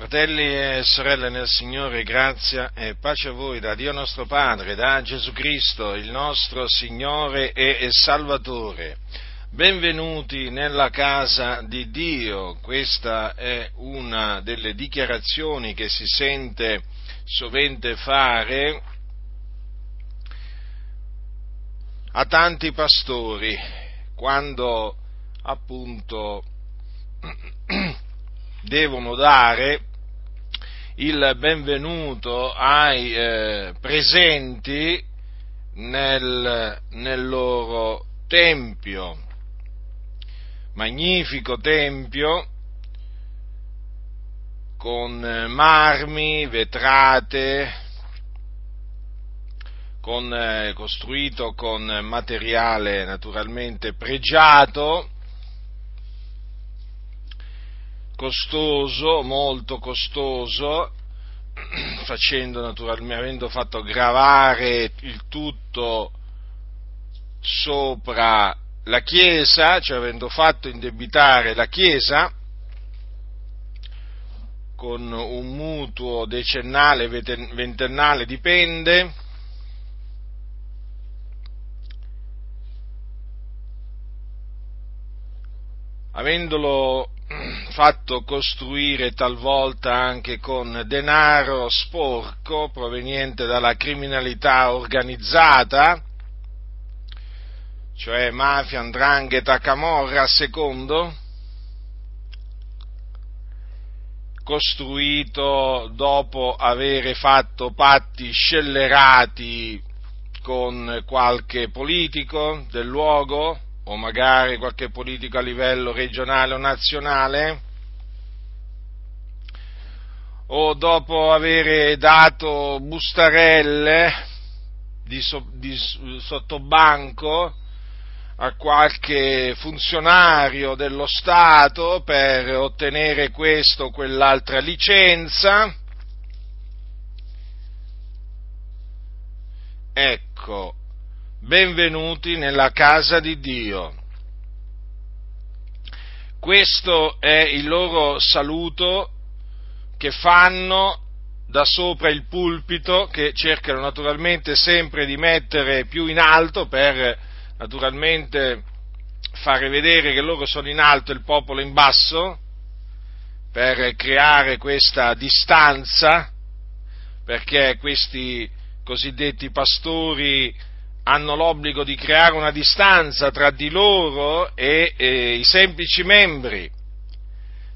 Fratelli e sorelle nel Signore, grazia e pace a voi da Dio nostro Padre, da Gesù Cristo, il nostro Signore e Salvatore. Benvenuti nella casa di Dio. Questa è una delle dichiarazioni che si sente sovente fare a tanti pastori quando appunto devono dare il benvenuto ai eh, presenti nel, nel loro tempio, magnifico tempio con marmi, vetrate, con, eh, costruito con materiale naturalmente pregiato, costoso, molto costoso, facendo naturalmente, avendo fatto gravare il tutto sopra la Chiesa, cioè avendo fatto indebitare la Chiesa con un mutuo decennale, ventennale, dipende, avendolo fatto costruire talvolta anche con denaro sporco proveniente dalla criminalità organizzata, cioè mafia, andrangheta, camorra, secondo, costruito dopo avere fatto patti scellerati con qualche politico del luogo, o magari qualche politico a livello regionale o nazionale, o dopo aver dato bustarelle di, so, di sottobanco a qualche funzionario dello Stato per ottenere questo o quell'altra licenza. Ecco, benvenuti nella casa di Dio. Questo è il loro saluto che fanno da sopra il pulpito, che cercano naturalmente sempre di mettere più in alto per naturalmente fare vedere che loro sono in alto e il popolo in basso, per creare questa distanza, perché questi cosiddetti pastori hanno l'obbligo di creare una distanza tra di loro e, e i semplici membri,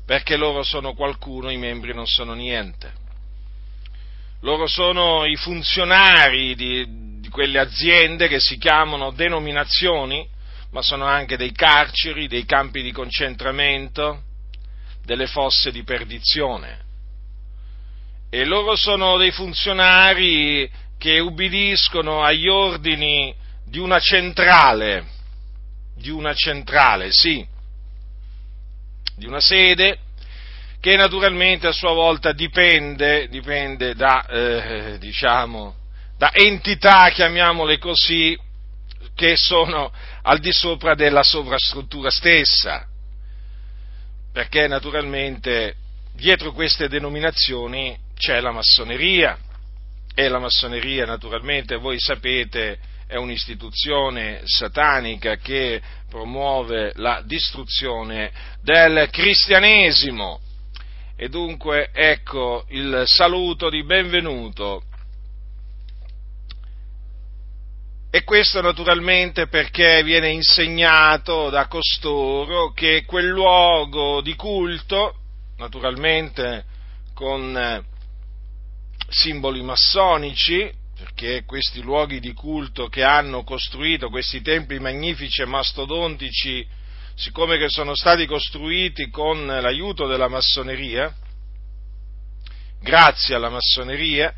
perché loro sono qualcuno, i membri non sono niente. Loro sono i funzionari di, di quelle aziende che si chiamano denominazioni, ma sono anche dei carceri, dei campi di concentramento, delle fosse di perdizione. E loro sono dei funzionari che ubbidiscono agli ordini di una centrale, di una centrale, sì, di una sede che naturalmente a sua volta dipende, dipende da, eh, diciamo, da entità, chiamiamole così, che sono al di sopra della sovrastruttura stessa, perché naturalmente dietro queste denominazioni c'è la massoneria, e la massoneria naturalmente, voi sapete, è un'istituzione satanica che promuove la distruzione del cristianesimo. E dunque ecco il saluto di benvenuto. E questo naturalmente perché viene insegnato da costoro che quel luogo di culto, naturalmente con simboli massonici, perché questi luoghi di culto che hanno costruito, questi templi magnifici e mastodontici, siccome che sono stati costruiti con l'aiuto della massoneria, grazie alla massoneria,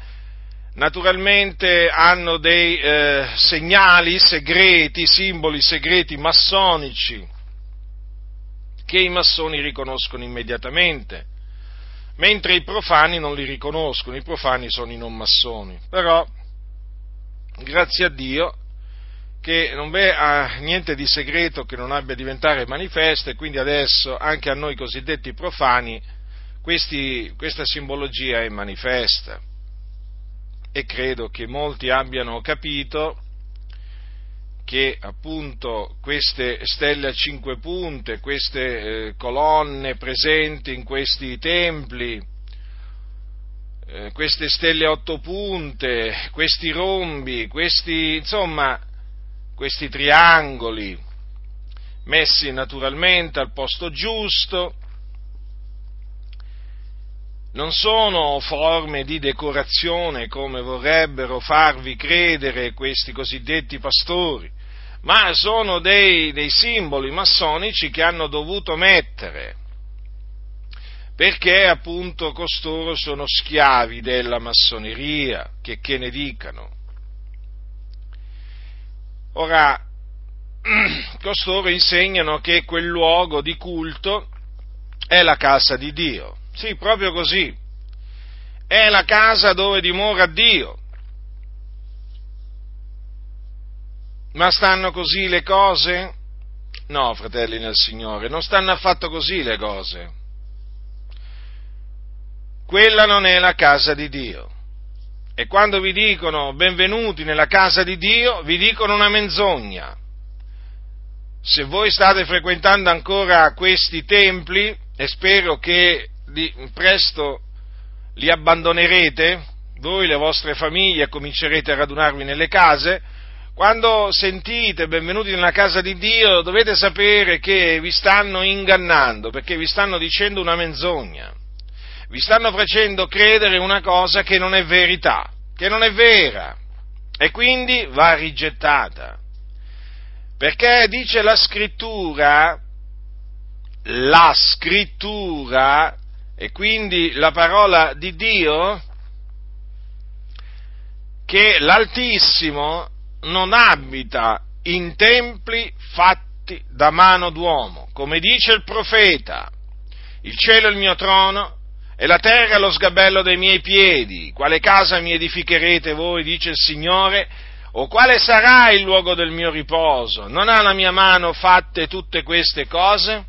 naturalmente hanno dei eh, segnali segreti, simboli segreti massonici, che i massoni riconoscono immediatamente mentre i profani non li riconoscono, i profani sono i non massoni. Però, grazie a Dio, che non v'è ah, niente di segreto che non abbia a diventare manifesto e quindi adesso anche a noi cosiddetti profani questi, questa simbologia è manifesta e credo che molti abbiano capito che appunto queste stelle a cinque punte, queste eh, colonne presenti in questi templi, eh, queste stelle a otto punte, questi rombi, questi, insomma, questi triangoli, messi naturalmente al posto giusto, non sono forme di decorazione come vorrebbero farvi credere questi cosiddetti pastori, ma sono dei, dei simboli massonici che hanno dovuto mettere, perché appunto costoro sono schiavi della massoneria, che, che ne dicano. Ora, costoro insegnano che quel luogo di culto è la casa di Dio sì, proprio così. È la casa dove dimora Dio. Ma stanno così le cose? No, fratelli nel Signore, non stanno affatto così le cose. Quella non è la casa di Dio. E quando vi dicono benvenuti nella casa di Dio, vi dicono una menzogna. Se voi state frequentando ancora questi templi, e spero che li, presto li abbandonerete, voi, le vostre famiglie, comincerete a radunarvi nelle case, quando sentite benvenuti nella casa di Dio dovete sapere che vi stanno ingannando, perché vi stanno dicendo una menzogna, vi stanno facendo credere una cosa che non è verità, che non è vera, e quindi va rigettata. Perché dice la scrittura, la scrittura e quindi la parola di Dio che l'Altissimo non abita in templi fatti da mano d'uomo, come dice il profeta, il cielo è il mio trono e la terra è lo sgabello dei miei piedi, quale casa mi edificherete voi, dice il Signore, o quale sarà il luogo del mio riposo? Non ha la mia mano fatte tutte queste cose?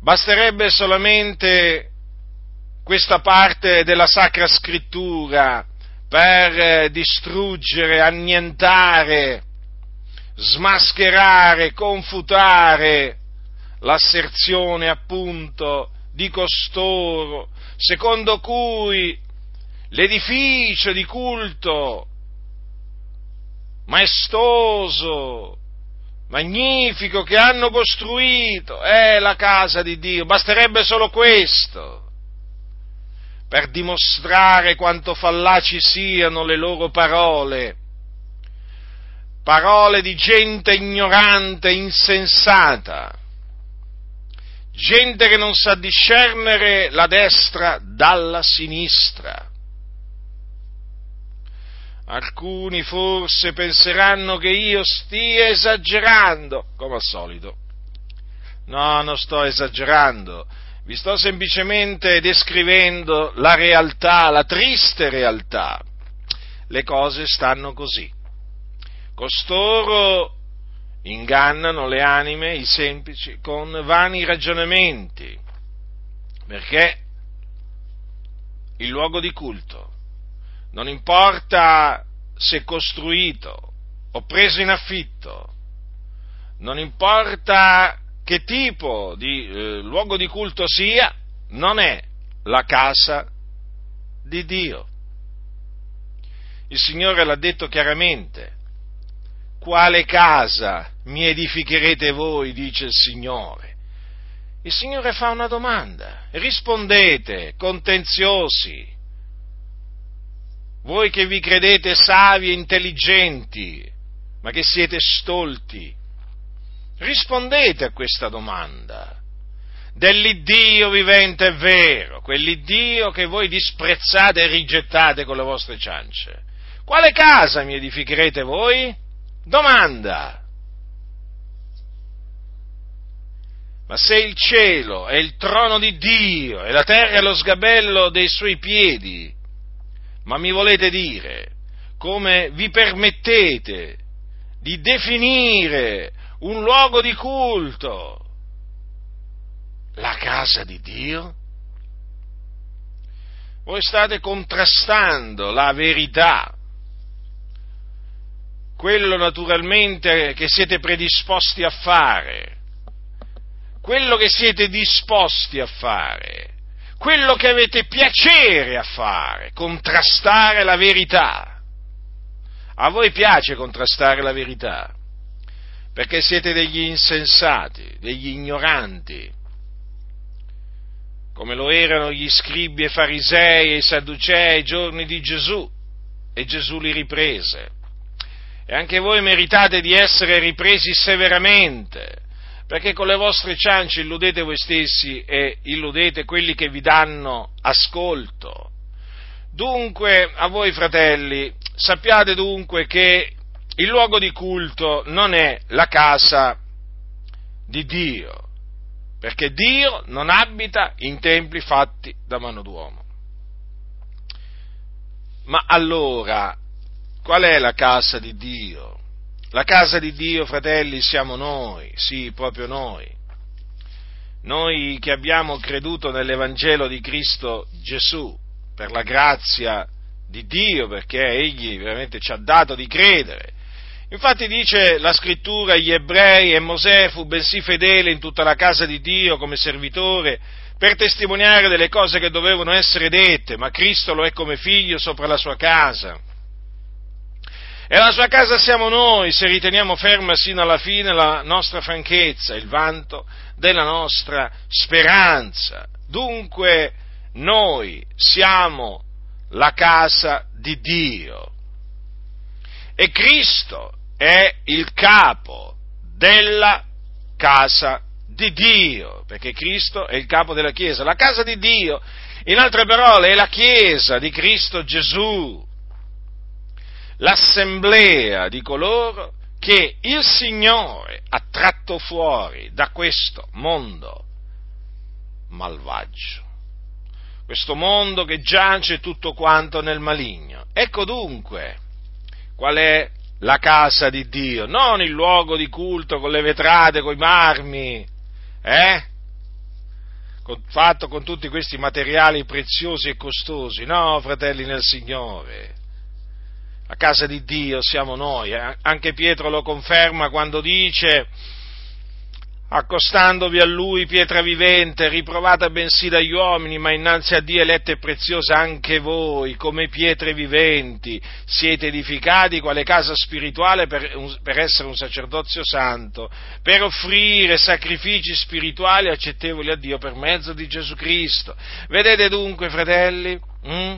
Basterebbe solamente questa parte della Sacra Scrittura per eh, distruggere, annientare, smascherare, confutare l'asserzione appunto di costoro, secondo cui l'edificio di culto maestoso, magnifico che hanno costruito è la casa di Dio. Basterebbe solo questo per dimostrare quanto fallaci siano le loro parole. Parole di gente ignorante, insensata, gente che non sa discernere la destra dalla sinistra Alcuni forse penseranno che io stia esagerando, come al solito. No, non sto esagerando, vi sto semplicemente descrivendo la realtà, la triste realtà. Le cose stanno così. Costoro ingannano le anime, i semplici, con vani ragionamenti, perché il luogo di culto non importa se costruito o preso in affitto, non importa che tipo di eh, luogo di culto sia, non è la casa di Dio. Il Signore l'ha detto chiaramente. Quale casa mi edificherete voi, dice il Signore? Il Signore fa una domanda, rispondete contenziosi, voi che vi credete savi e intelligenti, ma che siete stolti, rispondete a questa domanda. Dell'Iddio vivente è vero, quell'Iddio che voi disprezzate e rigettate con le vostre ciance. Quale casa mi edificherete voi? Domanda. Ma se il cielo è il trono di Dio e la terra è lo sgabello dei suoi piedi, ma mi volete dire come vi permettete di definire un luogo di culto. La casa di Dio? Voi state contrastando la verità, quello naturalmente che siete predisposti a fare, quello che siete disposti a fare, quello che avete piacere a fare, contrastare la verità. A voi piace contrastare la verità, perché siete degli insensati, degli ignoranti, come lo erano gli scribi e farisei e i sadducei ai giorni di Gesù, e Gesù li riprese. E anche voi meritate di essere ripresi severamente, perché con le vostre ciance illudete voi stessi e illudete quelli che vi danno ascolto. Dunque, a voi fratelli, sappiate dunque che il luogo di culto non è la casa di Dio, perché Dio non abita in templi fatti da mano d'uomo. Ma allora, qual è la casa di Dio? La casa di Dio, fratelli, siamo noi, sì, proprio noi. Noi che abbiamo creduto nell'Evangelo di Cristo Gesù, per la grazia di Dio, perché Egli veramente ci ha dato di credere Infatti dice la scrittura, gli ebrei e Mosè fu bensì fedele in tutta la casa di Dio come servitore per testimoniare delle cose che dovevano essere dette, ma Cristo lo è come figlio sopra la sua casa. E la sua casa siamo noi se riteniamo ferma sino alla fine la nostra franchezza, il vanto della nostra speranza. Dunque noi siamo la casa di Dio. E Cristo è il capo della casa di Dio, perché Cristo è il capo della Chiesa. La casa di Dio, in altre parole, è la Chiesa di Cristo Gesù, l'assemblea di coloro che il Signore ha tratto fuori da questo mondo malvagio, questo mondo che giace tutto quanto nel maligno. Ecco dunque qual è la casa di Dio, non il luogo di culto con le vetrate, con i marmi, eh? Con, fatto con tutti questi materiali preziosi e costosi, no, fratelli nel Signore. La casa di Dio siamo noi, eh? anche Pietro lo conferma quando dice accostandovi a lui, pietra vivente, riprovata bensì dagli uomini, ma innanzi a Dio eletta e preziosa anche voi, come pietre viventi, siete edificati quale casa spirituale per, per essere un sacerdozio santo, per offrire sacrifici spirituali accettevoli a Dio per mezzo di Gesù Cristo. Vedete dunque, fratelli, hm?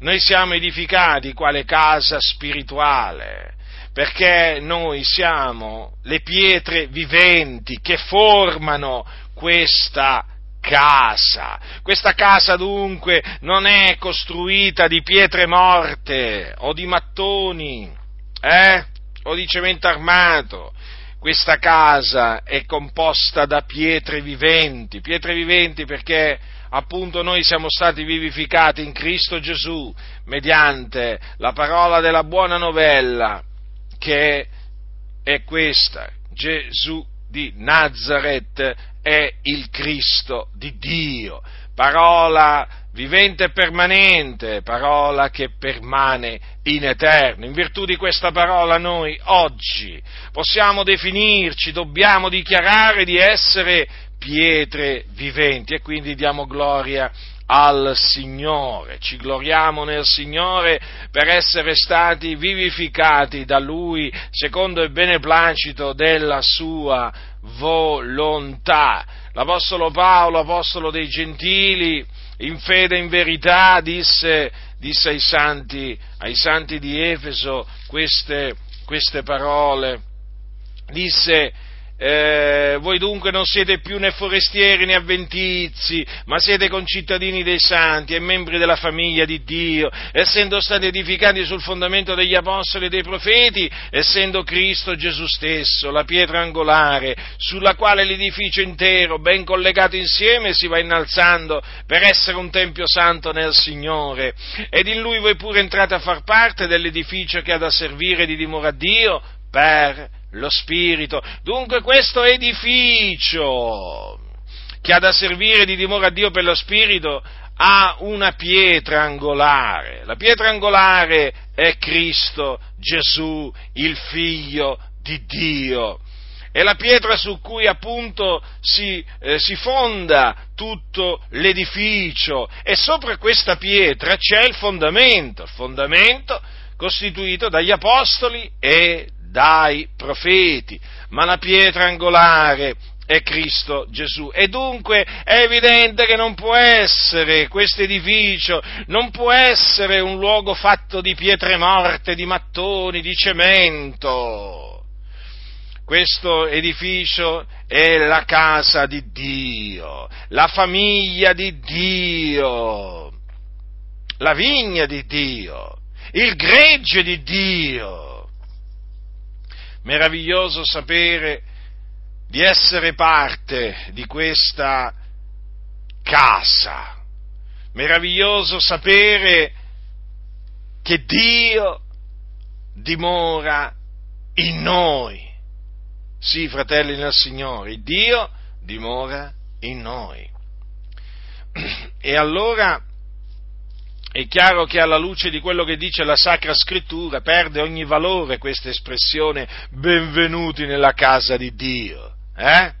noi siamo edificati quale casa spirituale perché noi siamo le pietre viventi che formano questa casa. Questa casa dunque non è costruita di pietre morte o di mattoni, eh? o di cemento armato. Questa casa è composta da pietre viventi, pietre viventi perché appunto noi siamo stati vivificati in Cristo Gesù mediante la parola della buona novella che è questa, Gesù di Nazareth è il Cristo di Dio, parola vivente e permanente, parola che permane in eterno. In virtù di questa parola noi oggi possiamo definirci, dobbiamo dichiarare di essere pietre viventi e quindi diamo gloria al Signore, ci gloriamo nel Signore per essere stati vivificati da Lui secondo il beneplacito della Sua volontà. L'Apostolo Paolo, Apostolo dei Gentili, in fede e in verità disse, disse ai, santi, ai, santi, di Efeso queste, queste parole, disse eh, voi dunque non siete più né forestieri né avventizi, ma siete concittadini dei santi e membri della famiglia di Dio, essendo stati edificati sul fondamento degli apostoli e dei profeti, essendo Cristo Gesù stesso, la pietra angolare, sulla quale l'edificio intero, ben collegato insieme, si va innalzando per essere un tempio santo nel Signore. Ed in lui voi pure entrate a far parte dell'edificio che ha da servire di dimora a Dio per lo Spirito. Dunque questo edificio che ha da servire di dimora a Dio per lo Spirito, ha una pietra angolare. La pietra angolare è Cristo Gesù, il Figlio di Dio. È la pietra su cui appunto si, eh, si fonda tutto l'edificio e sopra questa pietra c'è il fondamento, il fondamento costituito dagli apostoli e dai profeti, ma la pietra angolare è Cristo Gesù. E dunque è evidente che non può essere questo edificio, non può essere un luogo fatto di pietre morte, di mattoni, di cemento. Questo edificio è la casa di Dio, la famiglia di Dio, la vigna di Dio, il gregge di Dio. Meraviglioso sapere di essere parte di questa casa. Meraviglioso sapere che Dio dimora in noi. Sì, fratelli nel Signore, Dio dimora in noi. E allora è chiaro che alla luce di quello che dice la Sacra Scrittura perde ogni valore questa espressione benvenuti nella casa di Dio. Eh?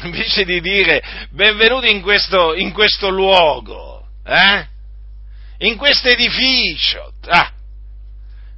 Invece di dire benvenuti in questo, in questo luogo, eh? in questo edificio, ah,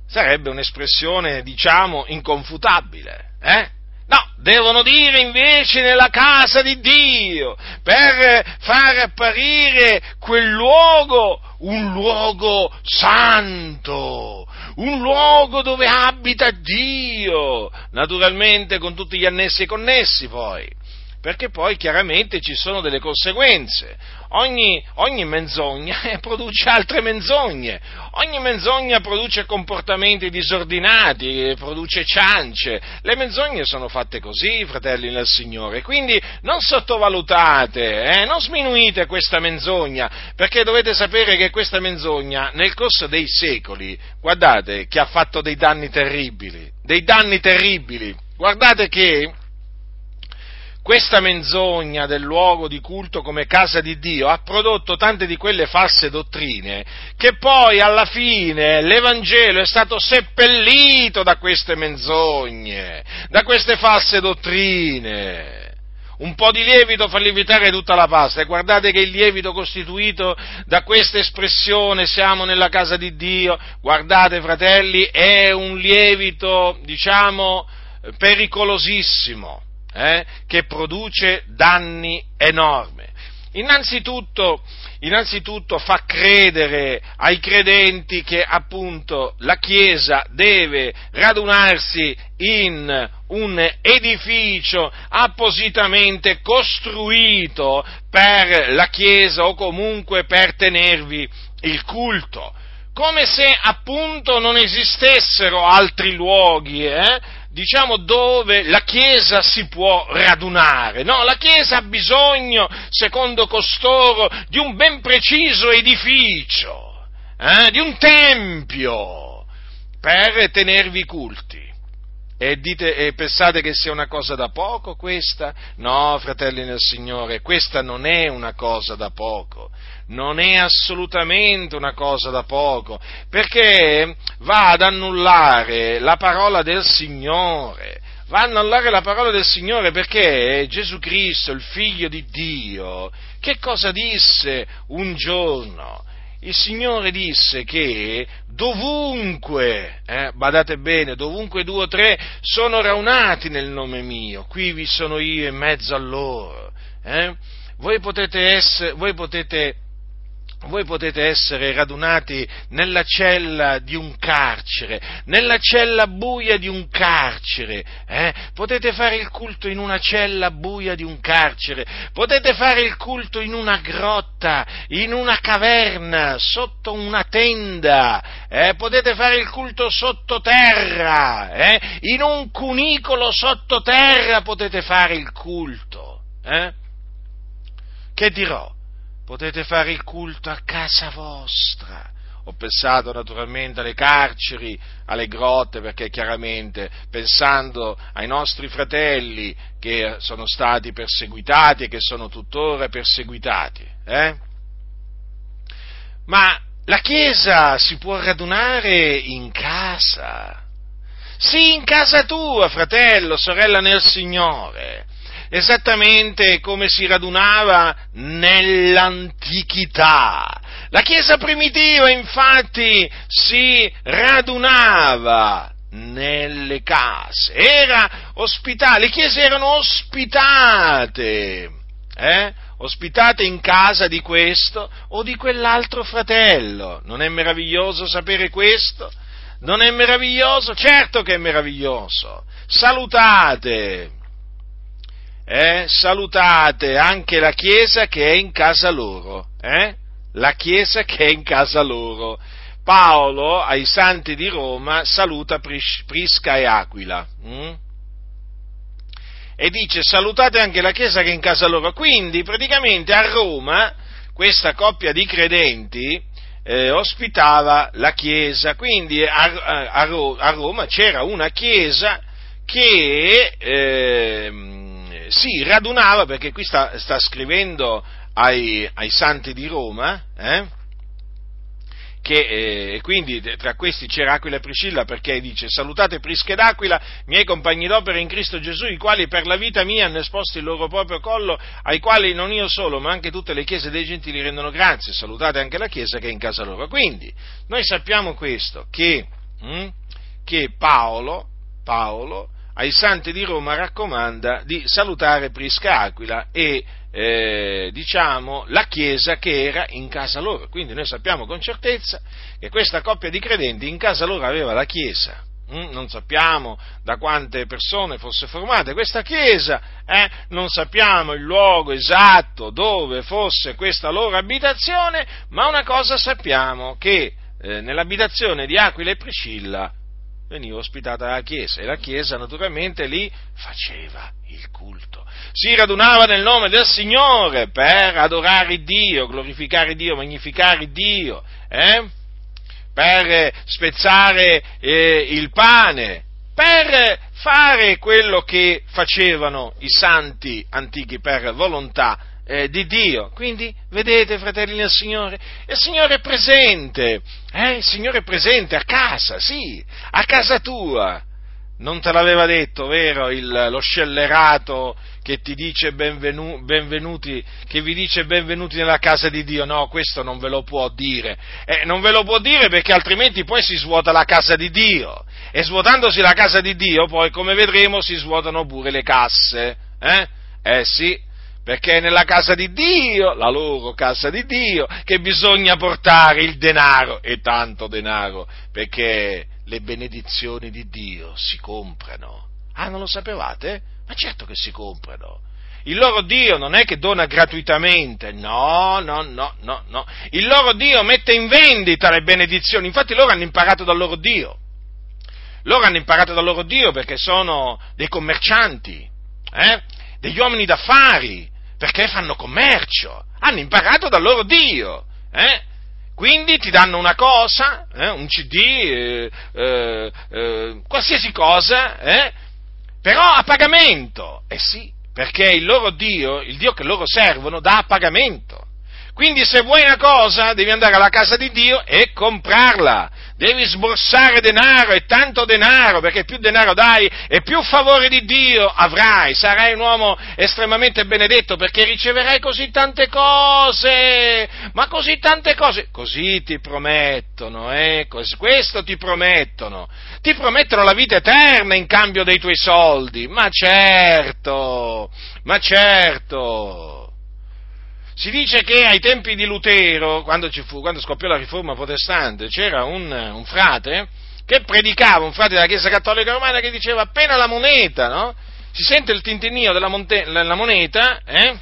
sarebbe un'espressione, diciamo, inconfutabile. Eh? No, devono dire invece nella casa di Dio, per far apparire quel luogo un luogo santo, un luogo dove abita Dio, naturalmente con tutti gli annessi e connessi poi perché poi chiaramente ci sono delle conseguenze. Ogni, ogni, menzogna produce altre menzogne, ogni menzogna produce comportamenti disordinati, produce ciance. Le menzogne sono fatte così, fratelli nel Signore, quindi non sottovalutate, eh, non sminuite questa menzogna, perché dovete sapere che questa menzogna nel corso dei secoli, guardate, che ha fatto dei danni terribili, dei danni terribili. Guardate che questa menzogna del luogo di culto come casa di Dio ha prodotto tante di quelle false dottrine che poi alla fine l'Evangelo è stato seppellito da queste menzogne, da queste false dottrine. Un po' di lievito fa lievitare tutta la pasta e guardate che il lievito costituito da questa espressione siamo nella casa di Dio, guardate fratelli, è un lievito, diciamo, pericolosissimo eh, che produce danni enormi. Innanzitutto, innanzitutto fa credere ai credenti che appunto la Chiesa deve radunarsi in un edificio appositamente costruito per la Chiesa o comunque per tenervi il culto come se appunto non esistessero altri luoghi, eh, diciamo, dove la Chiesa si può radunare. No, la Chiesa ha bisogno, secondo costoro, di un ben preciso edificio, eh, di un tempio per tenervi culti. E, dite, e pensate che sia una cosa da poco questa? No, fratelli nel Signore, questa non è una cosa da poco, non è assolutamente una cosa da poco, perché va ad annullare la parola del Signore, va ad annullare la parola del Signore perché Gesù Cristo, il figlio di Dio, che cosa disse un giorno? il Signore disse che dovunque, eh, badate bene, dovunque due o tre sono raunati nel nome mio, qui vi sono io in mezzo a loro. Eh? Voi potete essere, voi potete voi potete essere radunati nella cella di un carcere, nella cella buia di un carcere, eh? potete fare il culto in una cella buia di un carcere, potete fare il culto in una grotta, in una caverna, sotto una tenda, eh? potete fare il culto sottoterra, eh? in un cunicolo sottoterra potete fare il culto. Eh? Che dirò? Potete fare il culto a casa vostra ho pensato naturalmente alle carceri, alle grotte, perché chiaramente pensando ai nostri fratelli che sono stati perseguitati e che sono tuttora perseguitati, eh? ma la Chiesa si può radunare in casa. Sì, in casa tua, fratello, sorella nel Signore esattamente come si radunava nell'antichità. La Chiesa primitiva infatti si radunava nelle case, era ospitale, le chiese erano ospitate, eh? ospitate in casa di questo o di quell'altro fratello. Non è meraviglioso sapere questo? Non è meraviglioso? Certo che è meraviglioso. Salutate, eh, salutate anche la chiesa che è in casa loro, eh? la chiesa che è in casa loro. Paolo ai santi di Roma saluta Pris- Prisca e Aquila. Hm? E dice salutate anche la chiesa che è in casa loro. Quindi praticamente a Roma questa coppia di credenti eh, ospitava la chiesa. Quindi a, a, a, Roma c'era una chiesa che... Eh, si radunava, perché qui sta, sta scrivendo ai, ai, santi di Roma, eh, che eh, quindi tra questi c'era Aquila e Priscilla perché dice salutate Prisca ed Aquila, miei compagni d'opera in Cristo Gesù, i quali per la vita mia hanno esposto il loro proprio collo, ai quali non io solo, ma anche tutte le chiese dei gentili rendono grazie, salutate anche la chiesa che è in casa loro. Quindi noi sappiamo questo, che, hm, che Paolo, Paolo ai santi di Roma raccomanda di salutare Prisca Aquila e eh, diciamo la chiesa che era in casa loro. Quindi noi sappiamo con certezza che questa coppia di credenti in casa loro aveva la chiesa. Mm? Non sappiamo da quante persone fosse formata questa chiesa, eh? non sappiamo il luogo esatto dove fosse questa loro abitazione, ma una cosa sappiamo, che eh, nell'abitazione di Aquila e Priscilla veniva ospitata la Chiesa e la Chiesa naturalmente lì faceva il culto. Si radunava nel nome del Signore per adorare Dio, glorificare Dio, magnificare Dio, eh? per spezzare eh, il pane, per fare quello che facevano i santi antichi per volontà eh, di Dio. Quindi, vedete, fratelli del Signore, il Signore è presente, eh? il Signore è presente a casa, sì, a casa tua. Non te l'aveva detto, vero, il, lo scellerato che ti dice benvenu, benvenuti, che vi dice benvenuti nella casa di Dio? No, questo non ve lo può dire. Eh, non ve lo può dire perché altrimenti poi si svuota la casa di Dio. E svuotandosi la casa di Dio, poi, come vedremo, si svuotano pure le casse. Eh? Eh sì, perché è nella casa di Dio, la loro casa di Dio, che bisogna portare il denaro e tanto denaro, perché le benedizioni di Dio si comprano. Ah, non lo sapevate? Ma certo che si comprano. Il loro Dio non è che dona gratuitamente, no, no, no, no, no. Il loro Dio mette in vendita le benedizioni, infatti loro hanno imparato dal loro Dio. Loro hanno imparato dal loro Dio perché sono dei commercianti, eh? degli uomini d'affari, perché fanno commercio, hanno imparato dal loro Dio. Eh? Quindi ti danno una cosa, eh, un CD, eh, eh, eh, qualsiasi cosa, eh, però a pagamento. Eh sì, perché il loro Dio, il Dio che loro servono, dà a pagamento. Quindi se vuoi una cosa devi andare alla casa di Dio e comprarla devi sborsare denaro e tanto denaro, perché più denaro dai e più favore di Dio avrai, sarai un uomo estremamente benedetto perché riceverai così tante cose, ma così tante cose, così ti promettono, eh? questo ti promettono, ti promettono la vita eterna in cambio dei tuoi soldi, ma certo, ma certo. Si dice che ai tempi di Lutero, quando, fu, quando scoppiò la riforma protestante, c'era un, un, frate che predicava, un frate della Chiesa Cattolica Romana, che diceva appena la moneta, no? Si sente il tintinnio della, monte, della moneta, eh?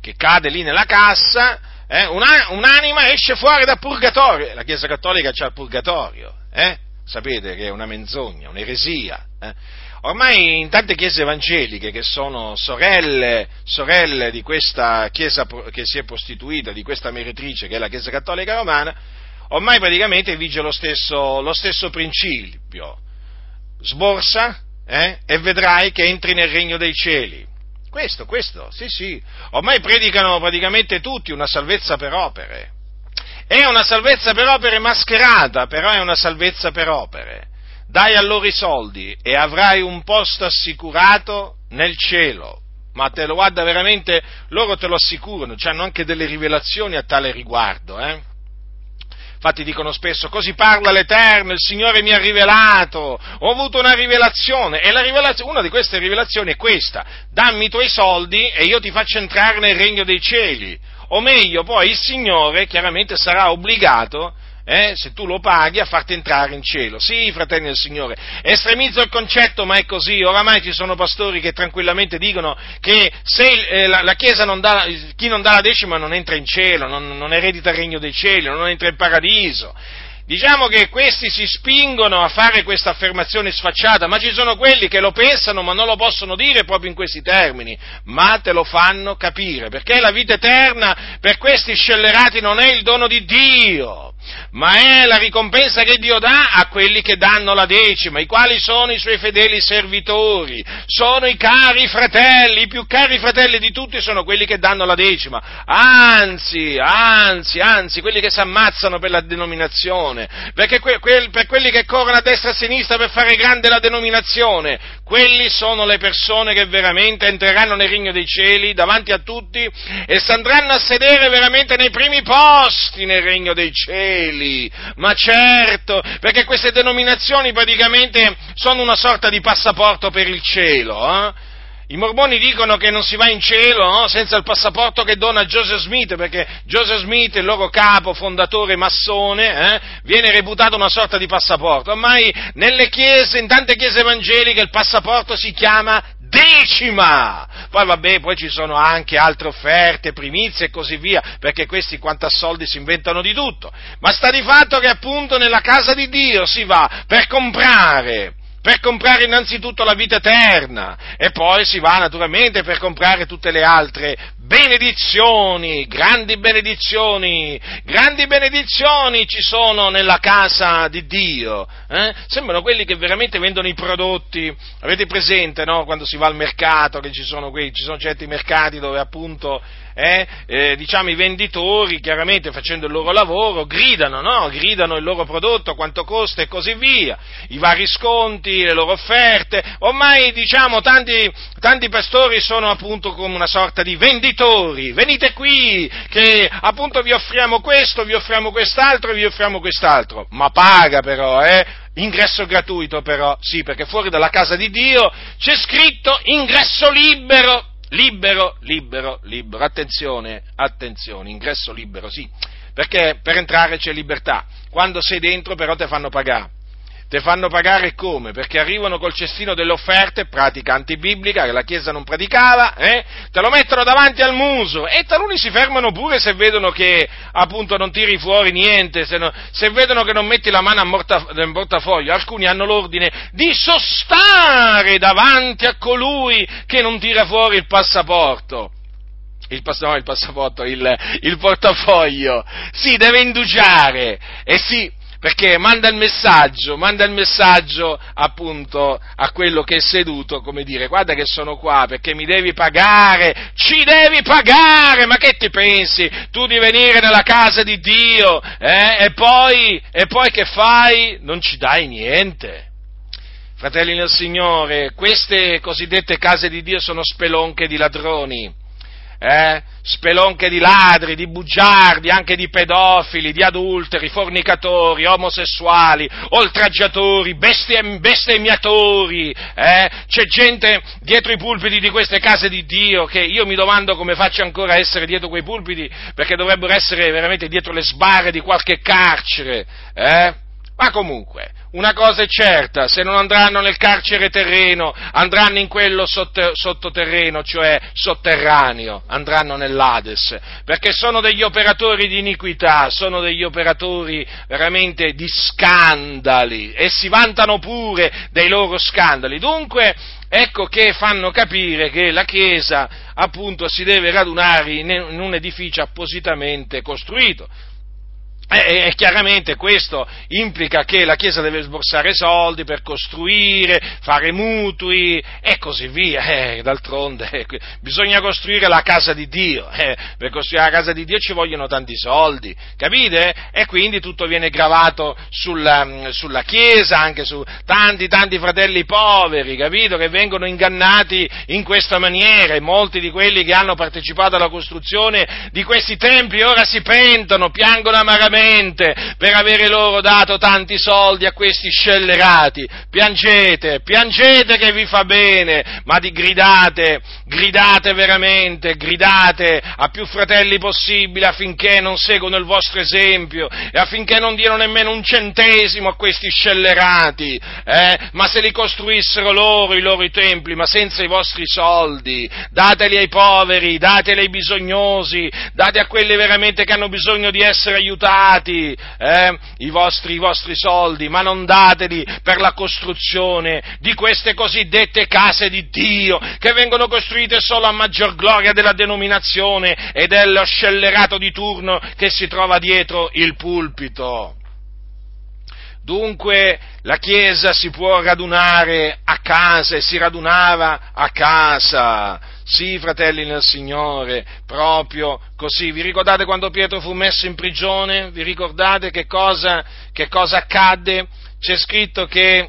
che cade lì nella cassa, eh? Una, un'anima esce fuori dal purgatorio. La Chiesa Cattolica c'ha il purgatorio, eh? sapete che è una menzogna, un'eresia. Eh? Ormai in tante chiese evangeliche che sono sorelle, sorelle di questa chiesa che si è prostituita, di questa meretrice che è la Chiesa Cattolica Romana, ormai praticamente vige lo stesso, lo stesso principio. Sborsa eh, e vedrai che entri nel regno dei cieli. Questo, questo, sì, sì. Ormai predicano praticamente tutti una salvezza per opere. È una salvezza per opere mascherata, però è una salvezza per opere. Dai a loro i soldi e avrai un posto assicurato nel cielo. Ma te lo guarda veramente, loro te lo assicurano, hanno anche delle rivelazioni a tale riguardo, eh? Infatti dicono spesso, così parla l'Eterno, il Signore mi ha rivelato, ho avuto una rivelazione e rivelazione, una di queste rivelazioni è questa, dammi i tuoi soldi e io ti faccio entrare nel regno dei cieli. O meglio, poi il Signore chiaramente sarà obbligato eh, se tu lo paghi, a farti entrare in cielo. Sì, fratelli del Signore, estremizzo il concetto, ma è così. Oramai ci sono pastori che tranquillamente dicono che se eh, la, la, Chiesa non dà, chi non dà la decima non entra in cielo, non, non eredita il regno dei cieli, non entra in paradiso. Diciamo che questi si spingono a fare questa affermazione sfacciata, ma ci sono quelli che lo pensano ma non lo possono dire proprio in questi termini, ma te lo fanno capire, perché la vita eterna per questi scellerati non è il dono di Dio, ma è la ricompensa che Dio dà a quelli che danno la decima, i quali sono i suoi fedeli servitori, sono i cari fratelli, i più cari fratelli di tutti sono quelli che danno la decima, anzi, anzi, anzi, quelli che si ammazzano per la denominazione, perché que, que, per quelli che corrono a destra e a sinistra per fare grande la denominazione, quelli sono le persone che veramente entreranno nel regno dei cieli davanti a tutti e si andranno a sedere veramente nei primi posti nel regno dei cieli. Ma certo, perché queste denominazioni praticamente sono una sorta di passaporto per il cielo. Eh? I mormoni dicono che non si va in cielo no? senza il passaporto che dona Joseph Smith, perché Joseph Smith, il loro capo, fondatore massone, eh, viene reputato una sorta di passaporto. Ormai nelle chiese, in tante chiese evangeliche, il passaporto si chiama decima. Poi vabbè, poi ci sono anche altre offerte, primizie e così via, perché questi quanto a soldi si inventano di tutto. Ma sta di fatto che appunto nella casa di Dio si va per comprare per comprare innanzitutto la vita eterna e poi si va naturalmente per comprare tutte le altre benedizioni, grandi benedizioni, grandi benedizioni ci sono nella casa di Dio. Eh? Sembrano quelli che veramente vendono i prodotti, avete presente no? quando si va al mercato, che ci sono, quei, ci sono certi mercati dove appunto eh, eh, diciamo i venditori, chiaramente facendo il loro lavoro, gridano, no? gridano il loro prodotto, quanto costa e così via, i vari sconti, le loro offerte, ormai diciamo tanti, tanti pastori sono appunto come una sorta di venditori, venite qui che appunto vi offriamo questo, vi offriamo quest'altro vi offriamo quest'altro, ma paga però, eh? Ingresso gratuito però, sì, perché fuori dalla casa di Dio c'è scritto ingresso libero libero, libero, libero. Attenzione, attenzione, ingresso libero, sì, perché per entrare c'è libertà. Quando sei dentro però ti fanno pagare. Te fanno pagare come? Perché arrivano col cestino delle offerte, pratica antibiblica che la Chiesa non praticava, eh? te lo mettono davanti al muso. E taluni si fermano pure se vedono che appunto non tiri fuori niente, se, no, se vedono che non metti la mano nel portafoglio, alcuni hanno l'ordine di sostare davanti a colui che non tira fuori il passaporto. Il, pass- no, il passaporto, il, il, portafoglio, si deve indugiare. E si, perché manda il messaggio, manda il messaggio appunto a quello che è seduto, come dire, guarda che sono qua perché mi devi pagare, ci devi pagare, ma che ti pensi? Tu di venire nella casa di Dio eh? e, poi, e poi che fai? Non ci dai niente. Fratelli nel Signore, queste cosiddette case di Dio sono spelonche di ladroni eh? spelonche di ladri, di bugiardi, anche di pedofili, di adulteri, fornicatori, omosessuali, oltraggiatori, bestemmiatori, eh? c'è gente dietro i pulpiti di queste case di Dio che io mi domando come faccia ancora a essere dietro quei pulpiti perché dovrebbero essere veramente dietro le sbarre di qualche carcere, eh? Ma comunque, una cosa è certa, se non andranno nel carcere terreno, andranno in quello sottoterreno, cioè sotterraneo, andranno nell'Ades, perché sono degli operatori di iniquità, sono degli operatori veramente di scandali e si vantano pure dei loro scandali. Dunque, ecco che fanno capire che la Chiesa appunto si deve radunare in un edificio appositamente costruito E, e, chiaramente questo implica che la Chiesa deve sborsare soldi per costruire, fare mutui e così via. Eh, d'altronde eh, bisogna costruire la casa di Dio. Eh, per costruire la casa di Dio ci vogliono tanti soldi, capite? E quindi tutto viene gravato sulla, sulla Chiesa, anche su tanti, tanti fratelli poveri, capito? Che vengono ingannati in questa maniera e molti di quelli che hanno partecipato alla costruzione di questi templi ora si pentono, piangono amaramente veramente per avere loro dato tanti soldi a questi scellerati. Piangete, piangete che vi fa bene, ma di gridate, gridate veramente, gridate a più fratelli possibile affinché non seguano il vostro esempio e affinché non diano nemmeno un centesimo a questi scellerati, eh? ma se li costruissero loro i loro templi, ma senza i vostri soldi, dateli ai poveri, dateli ai bisognosi, date a quelli veramente che hanno bisogno di essere aiutati dati eh, i, vostri, i vostri soldi, ma non dateli per la costruzione di queste cosiddette case di Dio, che vengono costruite solo a maggior gloria della denominazione e dello scellerato di turno che si trova dietro il pulpito. Dunque la Chiesa si può radunare a casa e si radunava a casa. Sì, fratelli nel Signore, proprio così. Vi ricordate quando Pietro fu messo in prigione? Vi ricordate che cosa, che cosa accadde? C'è scritto che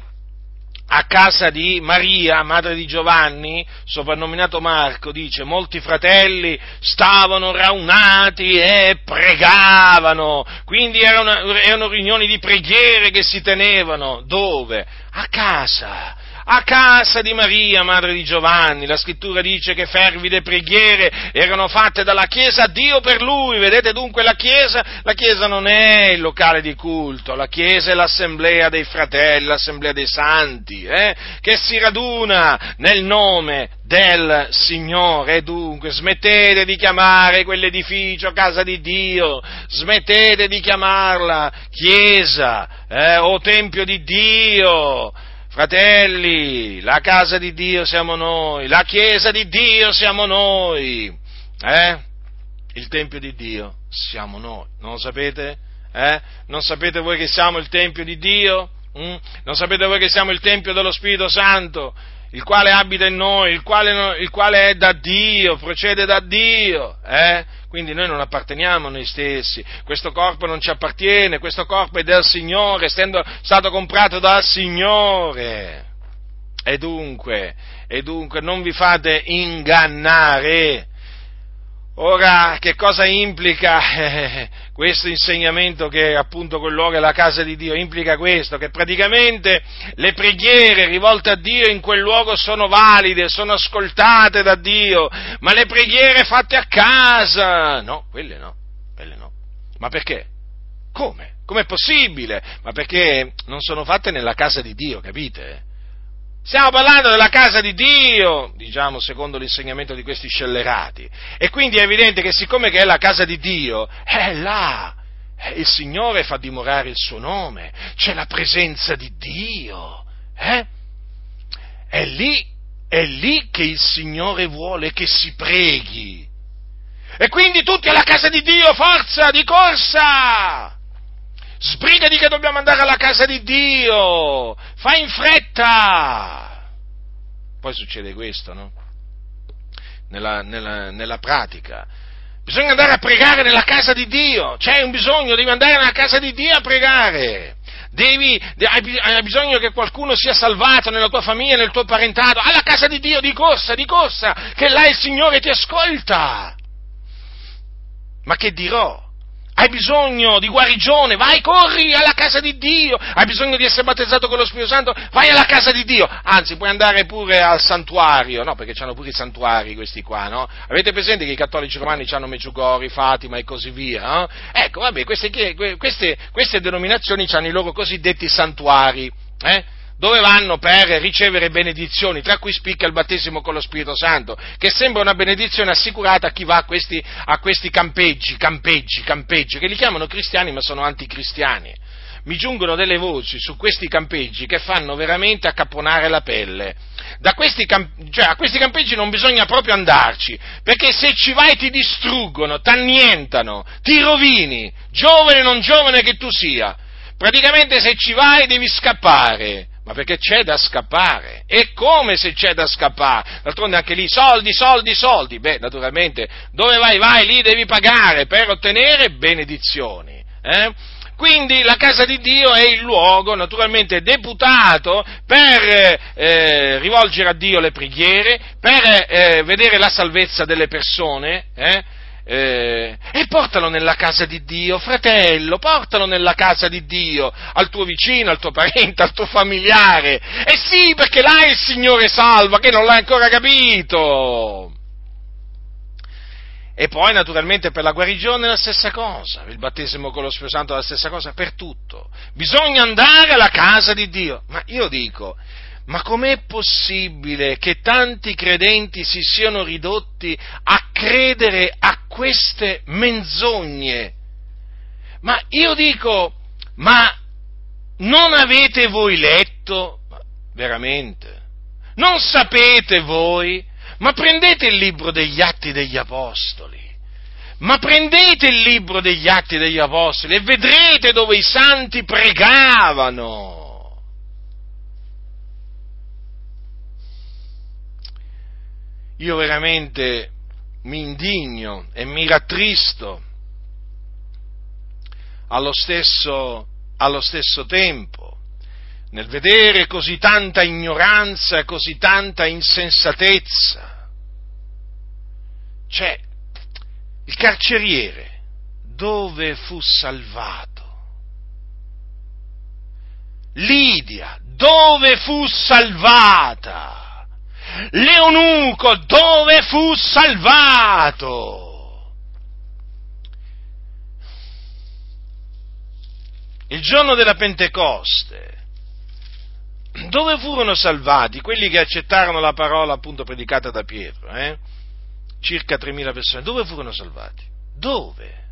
a casa di Maria, madre di Giovanni, soprannominato Marco, dice, molti fratelli stavano raunati e pregavano, quindi erano, erano riunioni di preghiere che si tenevano, dove? A casa, a casa di Maria, madre di Giovanni. La scrittura dice che fervide preghiere erano fatte dalla Chiesa a Dio per lui. Vedete dunque la Chiesa? La Chiesa non è il locale di culto, la Chiesa è l'assemblea dei fratelli, l'assemblea dei santi, eh? che si raduna nel nome del Signore. Dunque smettete di chiamare quell'edificio casa di Dio, smettete di chiamarla Chiesa eh? o Tempio di Dio Fratelli, la casa di Dio siamo noi, la chiesa di Dio siamo noi, eh? Il Tempio di Dio siamo noi, non lo sapete? Eh? Non sapete voi che siamo il Tempio di Dio? Mm? Non sapete voi che siamo il Tempio dello Spirito Santo? Il quale abita in noi, il quale, il quale, è da Dio, procede da Dio, eh? Quindi noi non apparteniamo a noi stessi, questo corpo non ci appartiene, questo corpo è del Signore, essendo stato comprato dal Signore. E dunque, e dunque non vi fate ingannare Ora, che cosa implica eh, questo insegnamento che appunto quel luogo è la casa di Dio? Implica questo, che praticamente le preghiere rivolte a Dio in quel luogo sono valide, sono ascoltate da Dio, ma le preghiere fatte a casa, no, quelle no, quelle no. Ma perché? Come? Com'è possibile? Ma perché non sono fatte nella casa di Dio, capite? Stiamo parlando della casa di Dio, diciamo, secondo l'insegnamento di questi scellerati. E quindi è evidente che siccome che è la casa di Dio, è là. Il Signore fa dimorare il suo nome, c'è la presenza di Dio. Eh? È lì, è lì che il Signore vuole che si preghi. E quindi tutti alla casa di Dio, forza, di corsa! Sbrigati che dobbiamo andare alla casa di Dio! Fai in fretta! Poi succede questo, no? Nella, nella, nella pratica. Bisogna andare a pregare nella casa di Dio. C'è un bisogno, devi andare nella casa di Dio a pregare. Devi, hai bisogno che qualcuno sia salvato nella tua famiglia, nel tuo parentato. Alla casa di Dio, di corsa, di corsa, che là il Signore ti ascolta. Ma che dirò? Hai bisogno di guarigione, vai, corri alla casa di Dio, hai bisogno di essere battezzato con lo Spirito Santo, vai alla casa di Dio, anzi puoi andare pure al santuario, no? Perché hanno pure i santuari questi qua, no? Avete presente che i cattolici romani hanno Meggiugori, Fatima e così via, no? Ecco, vabbè, queste, queste, queste denominazioni hanno i loro cosiddetti santuari, eh? Dove vanno per ricevere benedizioni, tra cui spicca il battesimo con lo Spirito Santo, che sembra una benedizione assicurata a chi va a questi, a questi campeggi, campeggi, campeggi, che li chiamano cristiani ma sono anticristiani. mi giungono delle voci su questi campeggi che fanno veramente accapponare la pelle. Camp- cioè, a questi campeggi non bisogna proprio andarci, perché se ci vai ti distruggono, ti annientano, ti rovini, giovane o non giovane che tu sia. Praticamente se ci vai devi scappare. Ma perché c'è da scappare? E come se c'è da scappare? D'altronde anche lì soldi, soldi, soldi. Beh, naturalmente, dove vai, vai, lì devi pagare per ottenere benedizioni. Eh? Quindi la casa di Dio è il luogo naturalmente deputato per eh, rivolgere a Dio le preghiere, per eh, vedere la salvezza delle persone, eh? Eh, e portalo nella casa di Dio, fratello, portalo nella casa di Dio, al tuo vicino, al tuo parente, al tuo familiare. E sì, perché là il Signore salva, che non l'hai ancora capito. E poi naturalmente per la guarigione è la stessa cosa, il battesimo con lo Spirito Santo è la stessa cosa, per tutto. Bisogna andare alla casa di Dio. Ma io dico, ma com'è possibile che tanti credenti si siano ridotti a credere a queste menzogne? Ma io dico, ma non avete voi letto? Veramente? Non sapete voi? Ma prendete il libro degli atti degli Apostoli. Ma prendete il libro degli atti degli Apostoli e vedrete dove i santi pregavano. Io veramente mi indigno e mi rattristo allo stesso, allo stesso tempo nel vedere così tanta ignoranza così tanta insensatezza. Cioè, il carceriere dove fu salvato? Lidia dove fu salvata? Leonuco dove fu salvato? Il giorno della Pentecoste dove furono salvati quelli che accettarono la parola appunto predicata da Pietro? Eh? Circa 3.000 persone. Dove furono salvati? Dove?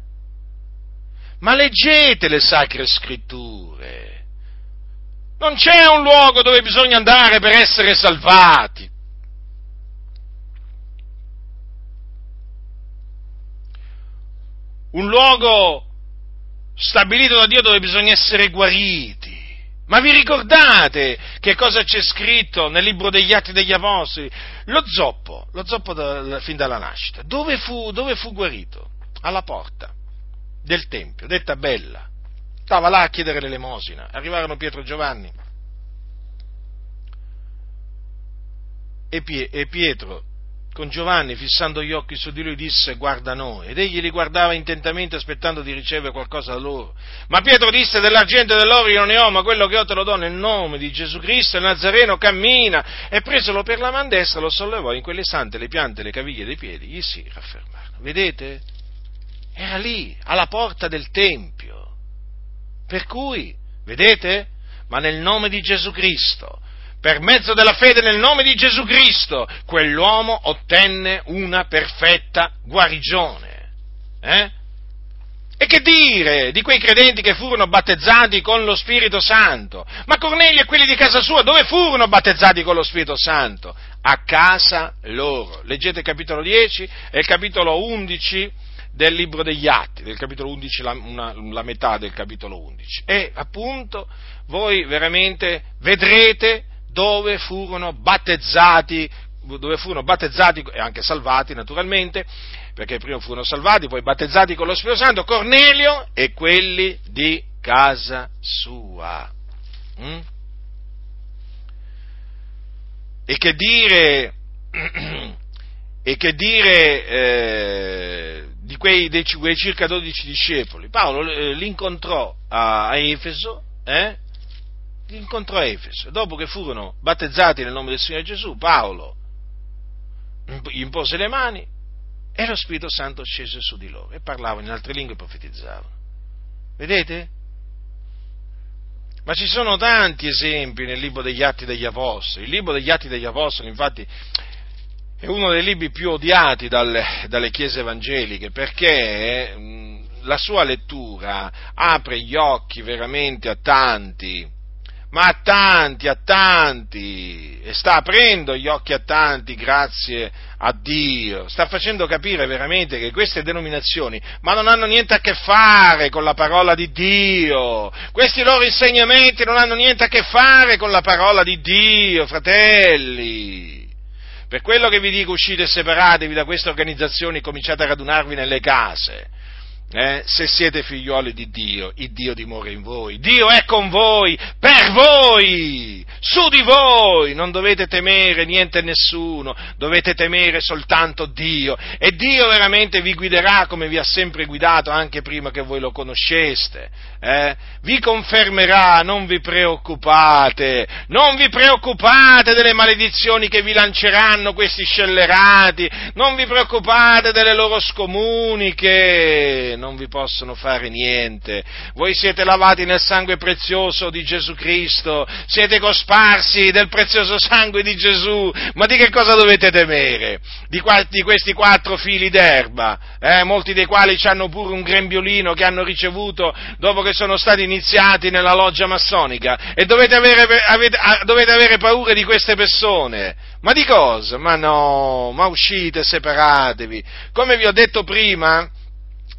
Ma leggete le sacre scritture. Non c'è un luogo dove bisogna andare per essere salvati. Un luogo stabilito da Dio dove bisogna essere guariti. Ma vi ricordate che cosa c'è scritto nel libro degli Atti degli Apostoli? Lo zoppo, lo zoppo da, fin dalla nascita, dove fu, dove fu guarito? Alla porta del Tempio, detta bella. Stava là a chiedere l'elemosina. Arrivarono Pietro e Giovanni. E Pietro con Giovanni, fissando gli occhi su di lui, disse guarda noi, ed egli li guardava intentamente aspettando di ricevere qualcosa da loro. Ma Pietro disse dell'argento e dell'oro io non ne ho, ma quello che ho te lo do nel nome di Gesù Cristo, il Nazareno cammina, e presolo per la man destra lo sollevò, in quelle sante le piante, le caviglie dei piedi, gli si raffermarono. Vedete? Era lì, alla porta del Tempio. Per cui, vedete? Ma nel nome di Gesù Cristo, per mezzo della fede nel nome di Gesù Cristo, quell'uomo ottenne una perfetta guarigione. Eh? E che dire di quei credenti che furono battezzati con lo Spirito Santo? Ma Cornelio e quelli di casa sua dove furono battezzati con lo Spirito Santo? A casa loro. Leggete il capitolo 10 e il capitolo 11 del libro degli Atti, del capitolo 11, la, una, la metà del capitolo 11. E appunto voi veramente vedrete dove furono battezzati, dove furono battezzati e anche salvati naturalmente, perché prima furono salvati, poi battezzati con lo Spirito Santo, Cornelio e quelli di casa sua. Mm? E che dire, e che dire eh, di quei, dei, quei, circa 12 discepoli? Paolo eh, li incontrò a, a Efeso, eh? Incontrò Efeso. Dopo che furono battezzati nel nome del Signore Gesù, Paolo gli impose le mani e lo Spirito Santo scese su di loro e parlavano in altre lingue e profetizzavano. Vedete? Ma ci sono tanti esempi nel libro degli Atti degli Apostoli. Il libro degli Atti degli Apostoli, infatti, è uno dei libri più odiati dalle, dalle chiese evangeliche perché la sua lettura apre gli occhi veramente a tanti, ma a tanti, a tanti, e sta aprendo gli occhi a tanti grazie a Dio, sta facendo capire veramente che queste denominazioni, ma non hanno niente a che fare con la parola di Dio, questi loro insegnamenti non hanno niente a che fare con la parola di Dio, fratelli. Per quello che vi dico uscite e separatevi da queste organizzazioni, cominciate a radunarvi nelle case eh, se siete figlioli di Dio, il Dio dimora in voi, Dio è con voi, per voi, su di voi, non dovete temere niente e nessuno, dovete temere soltanto Dio. E Dio veramente vi guiderà come vi ha sempre guidato anche prima che voi lo conosceste, eh? vi confermerà, non vi preoccupate, non vi preoccupate delle maledizioni che vi lanceranno questi scellerati, non vi preoccupate delle loro scomuniche, non vi possono fare niente. Voi siete lavati nel sangue prezioso di Gesù Cristo, siete cosparsi del prezioso sangue di Gesù, ma di che cosa dovete temere? Di, qua, di questi quattro fili d'erba, eh, molti dei quali hanno pure un grembiolino che hanno ricevuto dopo che sono stati iniziati nella loggia massonica e dovete avere, avete, dovete avere paura di queste persone. Ma di cosa? Ma no, ma uscite, separatevi. Come vi ho detto prima,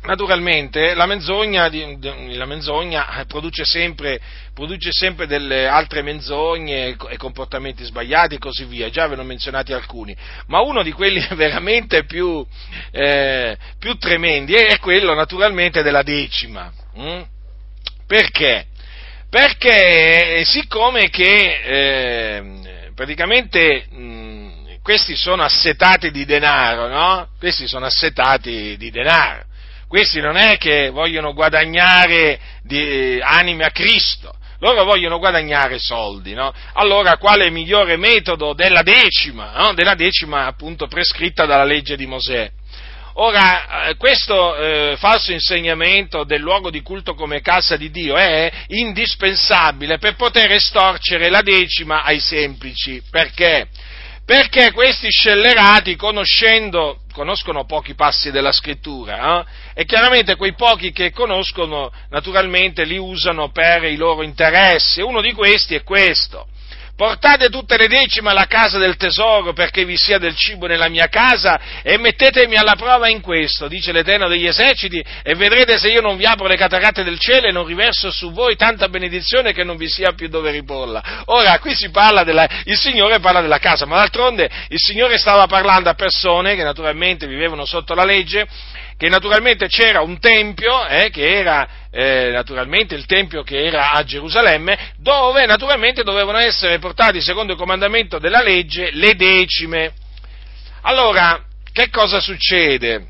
Naturalmente la menzogna, la menzogna produce, sempre, produce, sempre, delle altre menzogne e comportamenti sbagliati e così via, già ve ne ho menzionati alcuni, ma uno di quelli veramente più, eh, più tremendi è quello naturalmente della decima. Hm? Perché? Perché siccome che eh, praticamente mh, questi sono assetati di denaro, no? Questi sono assetati di denaro questi non è che vogliono guadagnare di, eh, anime a Cristo, loro vogliono guadagnare soldi, no? Allora quale migliore metodo della decima, no? della decima appunto prescritta dalla legge di Mosè? Ora, eh, questo eh, falso insegnamento del luogo di culto come casa di Dio è indispensabile per poter estorcere la decima ai semplici. Perché? Perché questi scellerati, conoscendo, conoscono pochi passi della scrittura, eh? e chiaramente quei pochi che conoscono, naturalmente li usano per i loro interessi. Uno di questi è questo. Portate tutte le decime alla casa del tesoro perché vi sia del cibo nella mia casa e mettetemi alla prova in questo, dice l'Eterno degli eserciti, e vedrete se io non vi apro le cataratte del cielo e non riverso su voi tanta benedizione che non vi sia più dove riporla. Ora, qui si parla della, il Signore parla della casa, ma d'altronde il Signore stava parlando a persone che naturalmente vivevano sotto la legge che naturalmente c'era un tempio, eh, che era eh, naturalmente il tempio che era a Gerusalemme, dove naturalmente dovevano essere portati, secondo il comandamento della legge, le decime. Allora, che cosa succede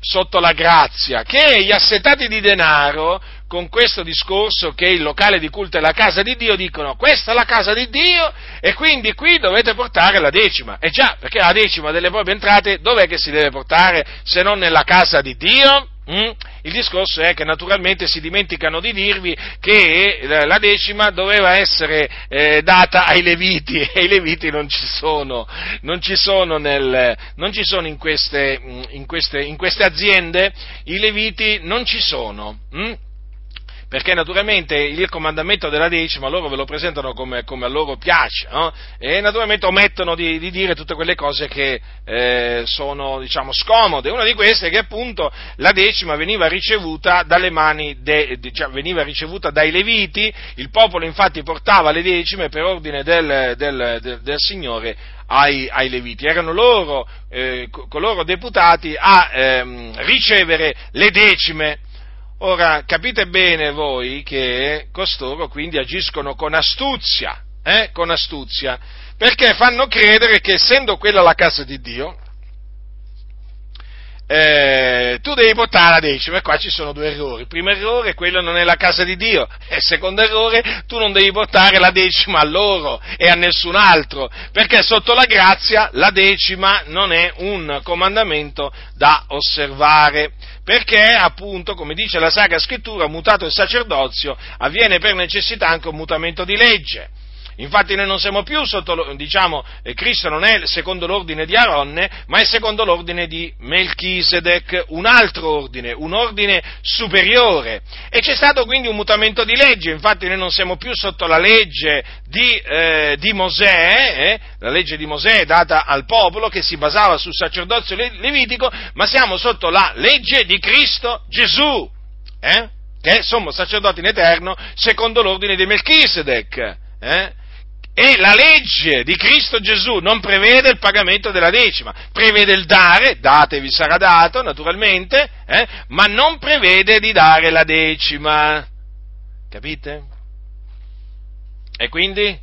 sotto la grazia? Che gli assetati di denaro con questo discorso che il locale di culto è la casa di Dio, dicono questa è la casa di Dio e quindi qui dovete portare la decima. E già, perché la decima delle proprie entrate dov'è che si deve portare se non nella casa di Dio? Mm? Il discorso è che naturalmente si dimenticano di dirvi che eh, la decima doveva essere eh, data ai Leviti e i Leviti non ci sono, non ci sono, nel, non ci sono in, queste, in, queste, in, queste, aziende, i Leviti non ci sono. Mm? Perché naturalmente il comandamento della decima loro ve lo presentano come, come a loro piace, no? e naturalmente omettono di, di, dire tutte quelle cose che eh, sono, diciamo, scomode. Una di queste è che appunto la decima veniva ricevuta mani, de, cioè, veniva ricevuta dai Leviti, il popolo infatti portava le decime per ordine del, del, del, del Signore ai, ai, Leviti, erano loro, eh, coloro deputati a ehm, ricevere le decime Ora, capite bene voi che costoro quindi agiscono con astuzia, eh? con astuzia, perché fanno credere che essendo quella la casa di Dio, eh, tu devi portare la decima, e qua ci sono due errori. Il primo errore è quello non è la casa di Dio, e il secondo errore tu non devi portare la decima a loro e a nessun altro, perché sotto la grazia la decima non è un comandamento da osservare perché appunto, come dice la Sacra Scrittura, mutato il sacerdozio, avviene per necessità anche un mutamento di legge. Infatti noi non siamo più sotto, diciamo, eh, Cristo non è secondo l'ordine di Aronne, ma è secondo l'ordine di Melchisedec, un altro ordine, un ordine superiore. E c'è stato quindi un mutamento di legge, infatti noi non siamo più sotto la legge di, eh, di Mosè, eh, la legge di Mosè data al popolo che si basava sul sacerdozio levitico, ma siamo sotto la legge di Cristo Gesù. Eh? che è sommo sacerdote in eterno secondo l'ordine di Melchisedec. Eh? E la legge di Cristo Gesù non prevede il pagamento della decima, prevede il dare, datevi sarà dato naturalmente, eh? ma non prevede di dare la decima. Capite? E quindi?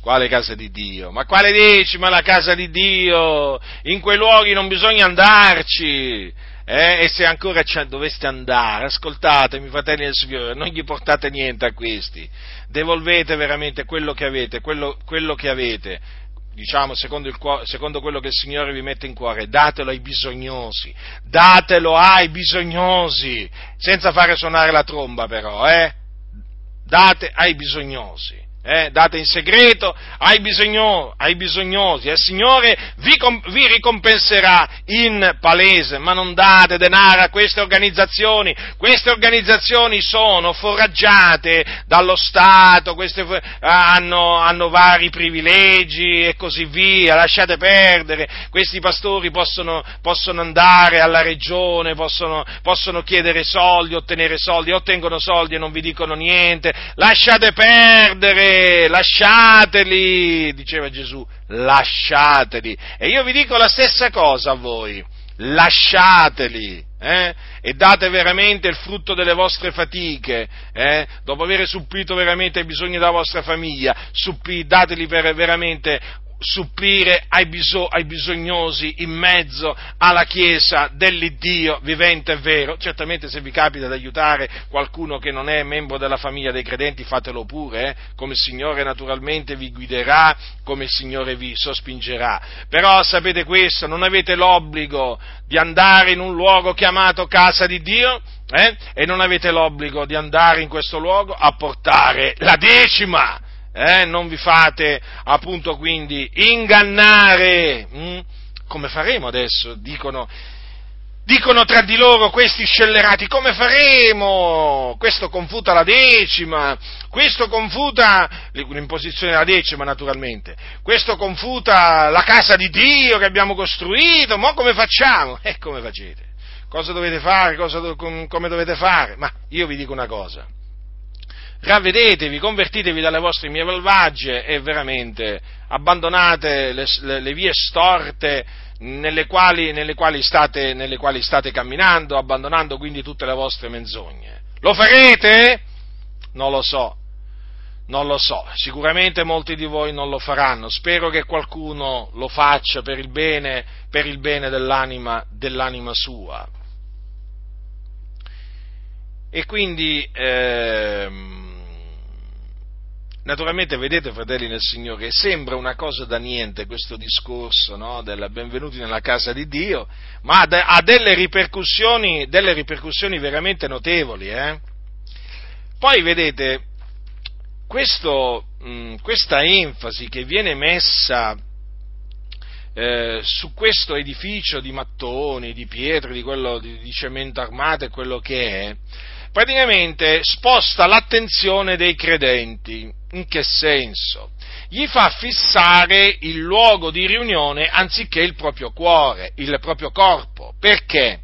Quale casa di Dio? Ma quale decima la casa di Dio? In quei luoghi non bisogna andarci eh, e se ancora doveste andare, ascoltatemi fratelli del Signore, non gli portate niente a questi, devolvete veramente quello che avete, quello, quello che avete, diciamo secondo, il, secondo, quello che il Signore vi mette in cuore, datelo ai bisognosi, datelo ai bisognosi, senza fare suonare la tromba però, eh? date ai bisognosi eh, date in segreto ai, bisogno, ai bisognosi, e il Signore vi, vi, ricompenserà in palese, ma non date denaro a queste organizzazioni, queste organizzazioni sono foraggiate dallo Stato, queste, hanno, hanno, vari privilegi e così via, lasciate perdere, questi pastori possono, possono andare alla regione, possono, possono chiedere soldi, ottenere soldi, ottengono soldi e non vi dicono niente, lasciate perdere, lasciateli, diceva Gesù, lasciateli. E io vi dico la stessa cosa a voi, lasciateli. Eh? e date veramente il frutto delle vostre fatiche, eh? dopo aver supplito veramente ai bisogni della vostra famiglia, suppli, dateli veramente supplire ai, biso- ai, bisognosi in mezzo alla Chiesa dell'Iddio vivente e vero. Certamente se vi capita di aiutare qualcuno che non è membro della famiglia dei credenti, fatelo pure, eh? come il Signore naturalmente vi guiderà, come il Signore vi sospingerà. Però sapete questo, non avete l'obbligo di andare in un luogo chiamato casa di Dio, eh? e non avete l'obbligo di andare in questo luogo a portare la decima eh, non vi fate appunto quindi ingannare. Mm? Come faremo adesso? Dicono, dicono tra di loro questi scellerati, come faremo? Questo confuta la decima, questo confuta l'imposizione della decima naturalmente, questo confuta la casa di Dio che abbiamo costruito, ma come facciamo? E eh, come facete? Cosa dovete fare? Cosa, come dovete fare? Ma io vi dico una cosa ravvedetevi, convertitevi dalle vostre mie malvagie e veramente abbandonate le, le, le vie storte nelle quali, nelle, quali state, nelle quali state camminando, abbandonando quindi tutte le vostre menzogne. Lo farete? Non lo so, non lo so, sicuramente molti di voi non lo faranno, spero che qualcuno lo faccia per il bene, per il bene dell'anima, dell'anima sua. E quindi ehm, Naturalmente, vedete, fratelli nel Signore, sembra una cosa da niente questo discorso no, del benvenuti nella casa di Dio, ma ha, delle ripercussioni, delle ripercussioni veramente notevoli. Eh? Poi, vedete, questo, mh, questa enfasi che viene messa eh, su questo edificio di mattoni, di pietre, di, quello, di, di cemento armato e quello che è, praticamente sposta l'attenzione dei credenti. In che senso? Gli fa fissare il luogo di riunione anziché il proprio cuore, il proprio corpo. Perché?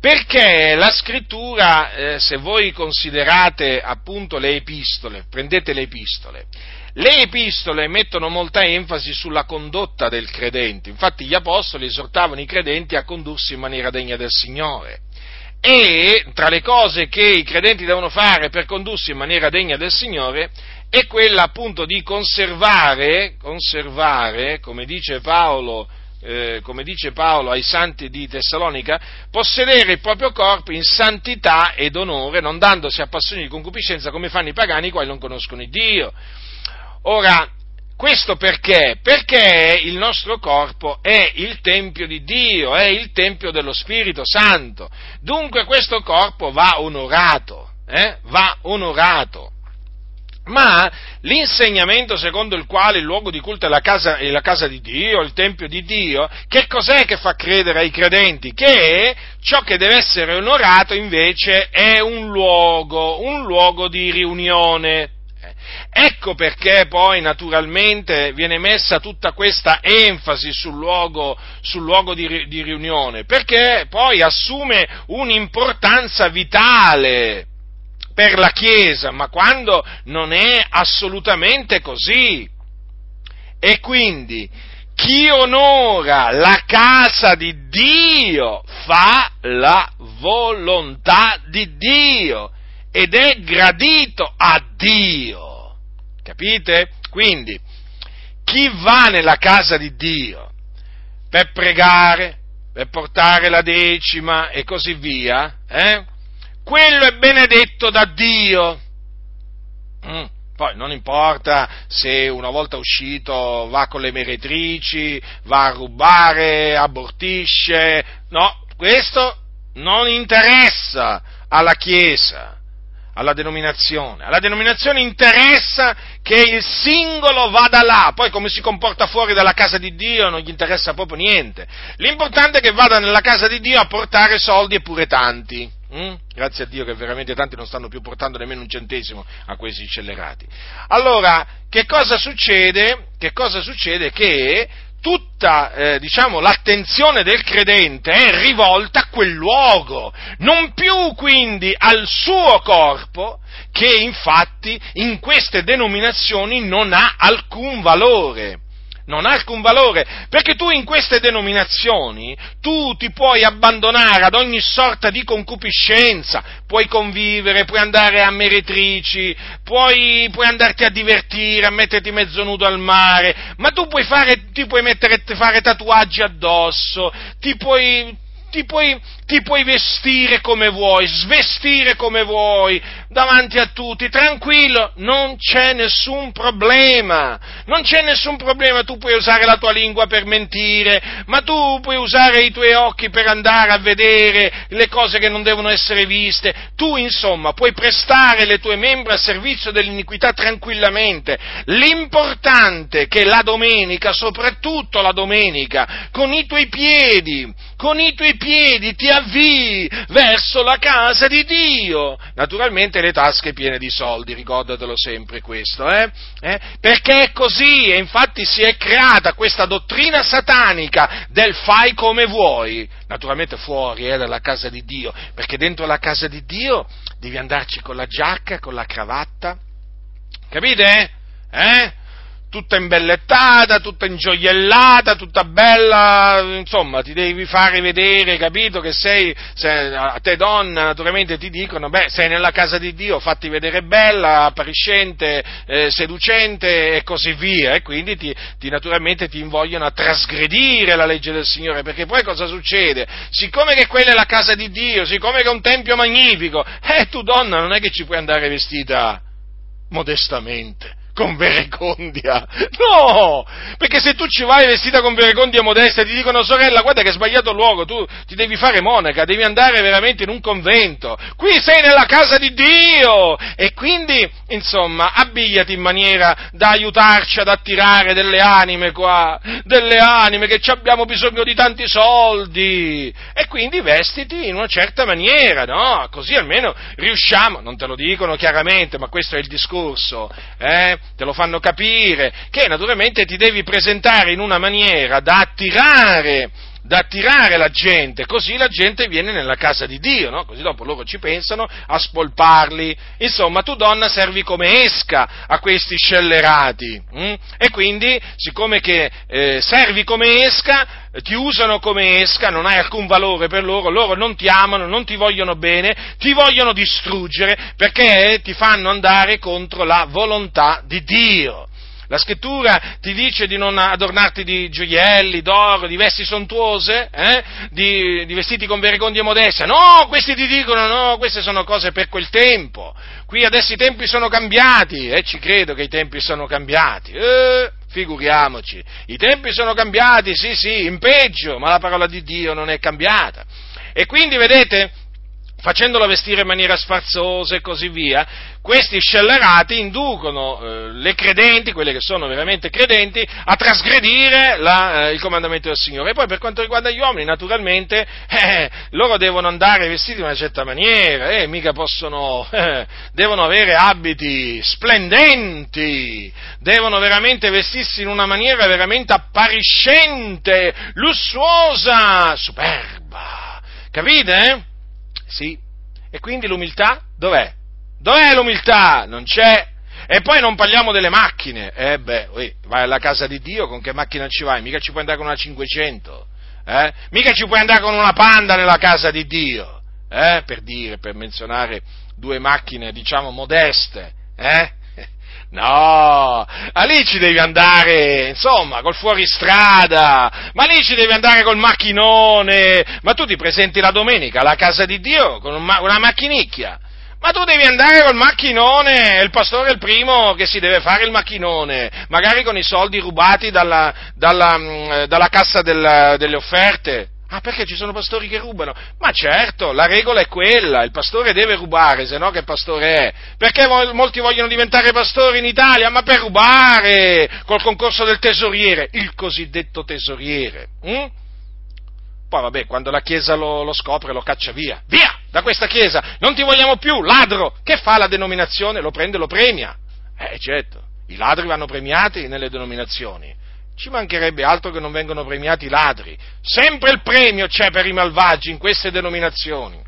Perché la scrittura, eh, se voi considerate appunto le epistole, prendete le epistole, le epistole mettono molta enfasi sulla condotta del credente, infatti gli apostoli esortavano i credenti a condursi in maniera degna del Signore e tra le cose che i credenti devono fare per condursi in maniera degna del Signore è quella appunto di conservare, conservare come dice Paolo, eh, come dice Paolo ai santi di Tessalonica, possedere il proprio corpo in santità ed onore, non dandosi a passioni di concupiscenza come fanno i pagani i quali non conoscono Dio. Ora, questo perché? Perché il nostro corpo è il Tempio di Dio, è il Tempio dello Spirito Santo. Dunque questo corpo va onorato, eh? va onorato. ma l'insegnamento secondo il quale il luogo di culto è la, casa, è la casa di Dio, il Tempio di Dio, che cos'è che fa credere ai credenti? Che ciò che deve essere onorato invece è un luogo, un luogo di riunione. Ecco perché poi naturalmente viene messa tutta questa enfasi sul luogo, sul luogo di, di riunione, perché poi assume un'importanza vitale per la Chiesa, ma quando non è assolutamente così. E quindi chi onora la casa di Dio fa la volontà di Dio ed è gradito a Dio. Capite? Quindi chi va nella casa di Dio per pregare, per portare la decima e così via, eh? quello è benedetto da Dio. Mm. Poi non importa se una volta uscito va con le meretrici, va a rubare, abortisce, no, questo non interessa alla Chiesa alla denominazione. Alla denominazione interessa che il singolo vada là, poi come si comporta fuori dalla casa di Dio non gli interessa proprio niente. L'importante è che vada nella casa di Dio a portare soldi e pure tanti. Mm? Grazie a Dio che veramente tanti non stanno più portando nemmeno un centesimo a questi scellerati. Allora, che cosa succede? Che cosa succede? Che tutta eh, diciamo, l'attenzione del credente è rivolta a quel luogo, non più quindi al suo corpo, che infatti in queste denominazioni non ha alcun valore non ha alcun valore, perché tu in queste denominazioni tu ti puoi abbandonare ad ogni sorta di concupiscenza, puoi convivere, puoi andare a meretrici, puoi, puoi andarti a divertire, a metterti mezzo nudo al mare, ma tu puoi fare, ti puoi mettere, fare tatuaggi addosso, ti puoi, ti puoi, ti puoi vestire come vuoi, svestire come vuoi, davanti a tutti, tranquillo, non c'è nessun problema, non c'è nessun problema, tu puoi usare la tua lingua per mentire, ma tu puoi usare i tuoi occhi per andare a vedere le cose che non devono essere viste, tu insomma puoi prestare le tue membra a servizio dell'iniquità tranquillamente, l'importante è che la domenica, soprattutto la domenica, con i tuoi piedi, con i tuoi piedi ti avvii verso la casa di Dio. Naturalmente le tasche piene di soldi, ricordatelo sempre questo, eh? Eh? Perché è così e infatti si è creata questa dottrina satanica del fai come vuoi, naturalmente fuori eh, dalla casa di Dio, perché dentro la casa di Dio devi andarci con la giacca, con la cravatta, capite? Eh? Tutta imbellettata, tutta ingioiellata, tutta bella, insomma, ti devi fare vedere, capito, che sei, sei, a te donna, naturalmente ti dicono, beh, sei nella casa di Dio, fatti vedere bella, appariscente, eh, seducente e così via, e quindi ti, ti, naturalmente ti invogliono a trasgredire la legge del Signore, perché poi cosa succede? Siccome che quella è la casa di Dio, siccome che è un tempio magnifico, eh, tu donna non è che ci puoi andare vestita modestamente, con verecondia. No! Perché se tu ci vai vestita con verecondia modesta e ti dicono sorella, guarda che hai sbagliato luogo, tu ti devi fare monaca, devi andare veramente in un convento. Qui sei nella casa di Dio! E quindi, insomma, abbigliati in maniera da aiutarci ad attirare delle anime qua, delle anime che abbiamo bisogno di tanti soldi. E quindi vestiti in una certa maniera, no? Così almeno riusciamo, non te lo dicono chiaramente, ma questo è il discorso, eh? Te lo fanno capire, che naturalmente ti devi presentare in una maniera da attirare, da attirare la gente, così la gente viene nella casa di Dio, no? così dopo loro ci pensano a spolparli. Insomma, tu donna servi come esca a questi scellerati hm? e quindi, siccome che eh, servi come esca, ti usano come esca, non hai alcun valore per loro, loro non ti amano, non ti vogliono bene, ti vogliono distruggere perché ti fanno andare contro la volontà di Dio. La scrittura ti dice di non adornarti di gioielli, d'oro, di vesti sontuose, eh? di, di, vestiti con vergogna modesta. No, questi ti dicono no, queste sono cose per quel tempo. Qui adesso i tempi sono cambiati, e eh? ci credo che i tempi sono cambiati. Eh, figuriamoci, i tempi sono cambiati, sì, sì, in peggio, ma la parola di Dio non è cambiata. E quindi, vedete, facendolo vestire in maniera sfarzosa e così via, questi scellerati inducono eh, le credenti, quelle che sono veramente credenti, a trasgredire la, eh, il comandamento del Signore. E poi per quanto riguarda gli uomini, naturalmente, eh, loro devono andare vestiti in una certa maniera, e mica possono, eh, devono avere abiti splendenti, devono veramente vestirsi in una maniera veramente appariscente, lussuosa, superba. Capite? Sì. E quindi l'umiltà dov'è? Dov'è l'umiltà? Non c'è. E poi non parliamo delle macchine. Eh beh, vai alla casa di Dio, con che macchina ci vai? Mica ci puoi andare con una 500. Eh? Mica ci puoi andare con una panda nella casa di Dio. Eh? Per dire, per menzionare due macchine, diciamo, modeste. Eh? No, ma lì ci devi andare, insomma, col fuoristrada, ma lì ci devi andare col macchinone, ma tu ti presenti la domenica alla casa di Dio con una macchinicchia. Ma tu devi andare col macchinone, il pastore è il primo che si deve fare il macchinone, magari con i soldi rubati dalla, dalla, mm, dalla cassa del, delle offerte. Ah, perché ci sono pastori che rubano? Ma certo, la regola è quella, il pastore deve rubare, se no che pastore è? Perché molti vogliono diventare pastori in Italia? Ma per rubare, col concorso del tesoriere, il cosiddetto tesoriere. Hm? Poi vabbè, quando la Chiesa lo, lo, scopre lo caccia via. Via da questa Chiesa! Non ti vogliamo più, ladro! Che fa la denominazione? Lo prende e lo premia. Eh certo, i ladri vanno premiati nelle denominazioni. Ci mancherebbe altro che non vengono premiati i ladri. Sempre il premio c'è per i malvagi in queste denominazioni.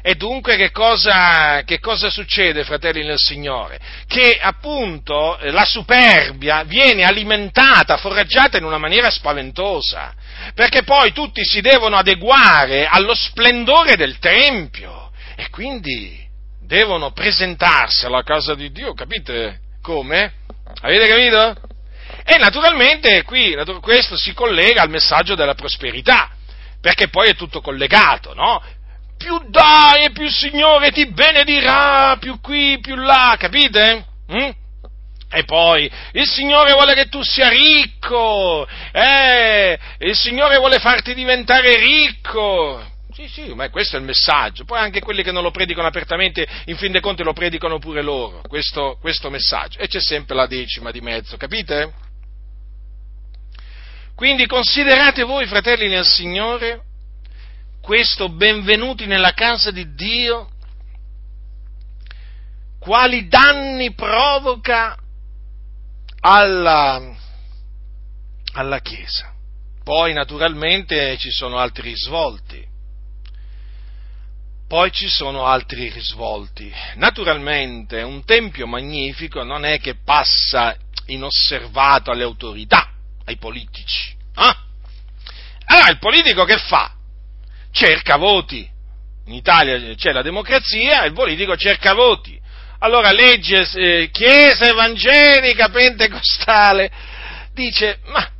E dunque che cosa, che cosa, succede, fratelli nel Signore? Che appunto la superbia viene alimentata, foraggiata in una maniera spaventosa, perché poi tutti si devono adeguare allo splendore del Tempio e quindi devono presentarsi alla casa di Dio, capite come? Avete capito? E naturalmente qui questo si collega al messaggio della prosperità, perché poi è tutto collegato, no? Più dai e più il Signore ti benedirà, più qui, più là, capite? Mm? E poi il Signore vuole che tu sia ricco, eh, il Signore vuole farti diventare ricco. Sì, sì, ma questo è il messaggio. Poi anche quelli che non lo predicano apertamente, in fin dei conti lo predicano pure loro, questo, questo messaggio. E c'è sempre la decima di mezzo, capite? Quindi considerate voi, fratelli nel Signore, questo benvenuti nella casa di Dio, quali danni provoca alla, alla Chiesa. Poi naturalmente ci sono altri risvolti. Poi ci sono altri risvolti. Naturalmente un tempio magnifico non è che passa inosservato alle autorità ai politici. Eh? Allora il politico che fa? Cerca voti. In Italia c'è la democrazia, il politico cerca voti. Allora legge eh, Chiesa evangelica pentecostale, dice ma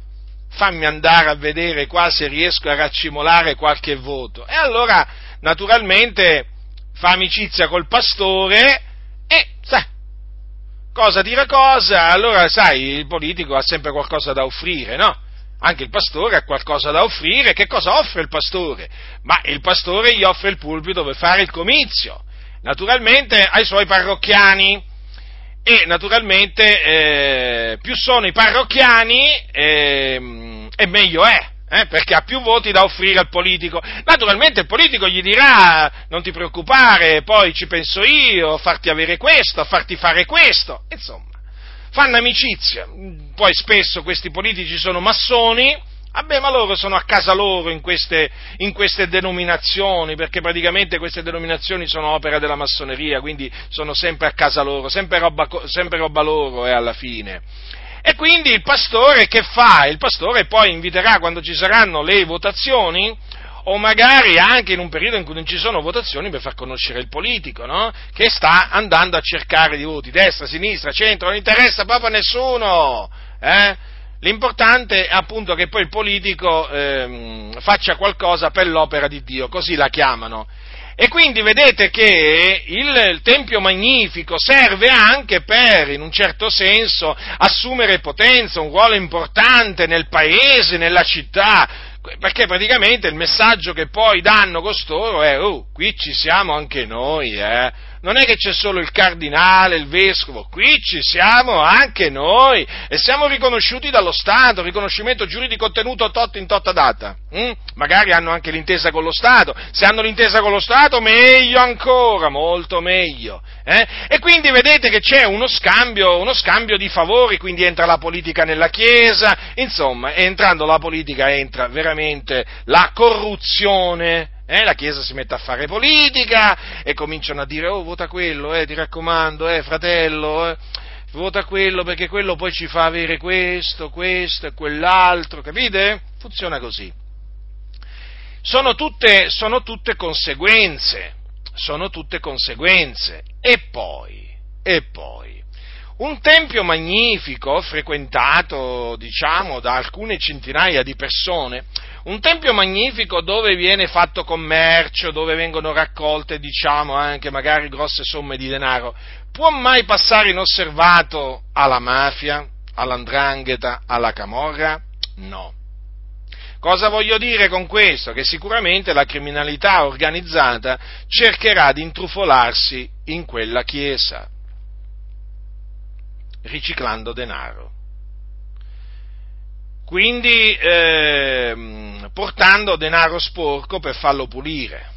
fammi andare a vedere qua se riesco a raccimolare qualche voto. E allora naturalmente fa amicizia col pastore e sai, cosa tira cosa, allora sai, il politico ha sempre qualcosa da offrire, no? Anche il pastore ha qualcosa da offrire, che cosa offre il pastore? Ma il pastore gli offre il pulpito per fare il comizio, naturalmente ai suoi parrocchiani, e naturalmente eh, più sono i parrocchiani eh, e meglio è, eh, perché ha più voti da offrire al politico. Naturalmente il politico gli dirà non ti preoccupare, poi ci penso io, a farti avere questo, a farti fare questo, insomma, fanno amicizia. Poi spesso questi politici sono massoni, Vabbè, ma loro sono a casa loro in queste, in queste, denominazioni, perché praticamente queste denominazioni sono opera della massoneria, quindi sono sempre a casa loro, sempre roba, sempre roba loro è eh, alla fine. E quindi il pastore che fa? Il pastore poi inviterà quando ci saranno le votazioni, o magari anche in un periodo in cui non ci sono votazioni per far conoscere il politico, no? Che sta andando a cercare di voti, destra, sinistra, centro, non interessa proprio a nessuno, eh? L'importante è appunto che poi il politico eh, faccia qualcosa per l'opera di Dio, così la chiamano. E quindi vedete che il Tempio Magnifico serve anche per, in un certo senso, assumere potenza, un ruolo importante nel paese, nella città, perché praticamente il messaggio che poi danno costoro è, oh, qui ci siamo anche noi, eh? Non è che c'è solo il cardinale, il vescovo, qui ci siamo anche noi e siamo riconosciuti dallo Stato, riconoscimento giuridico ottenuto tot in totta data. Mm? Magari hanno anche l'intesa con lo Stato, se hanno l'intesa con lo Stato meglio ancora, molto meglio. Eh? E quindi vedete che c'è uno scambio, uno scambio di favori, quindi entra la politica nella Chiesa, insomma, entrando la politica entra veramente la corruzione eh, la Chiesa si mette a fare politica e cominciano a dire, oh, vota quello, eh, ti raccomando, eh, fratello, eh, vota quello perché quello poi ci fa avere questo, questo e quell'altro, capite? Funziona così. Sono tutte, sono tutte conseguenze, sono tutte conseguenze. E poi, e poi, un tempio magnifico, frequentato, diciamo, da alcune centinaia di persone, un tempio magnifico dove viene fatto commercio, dove vengono raccolte, diciamo, anche magari grosse somme di denaro, può mai passare inosservato alla mafia, all'andrangheta, alla camorra? No. Cosa voglio dire con questo? Che sicuramente la criminalità organizzata cercherà di intrufolarsi in quella chiesa, riciclando denaro quindi eh, portando denaro sporco per farlo pulire.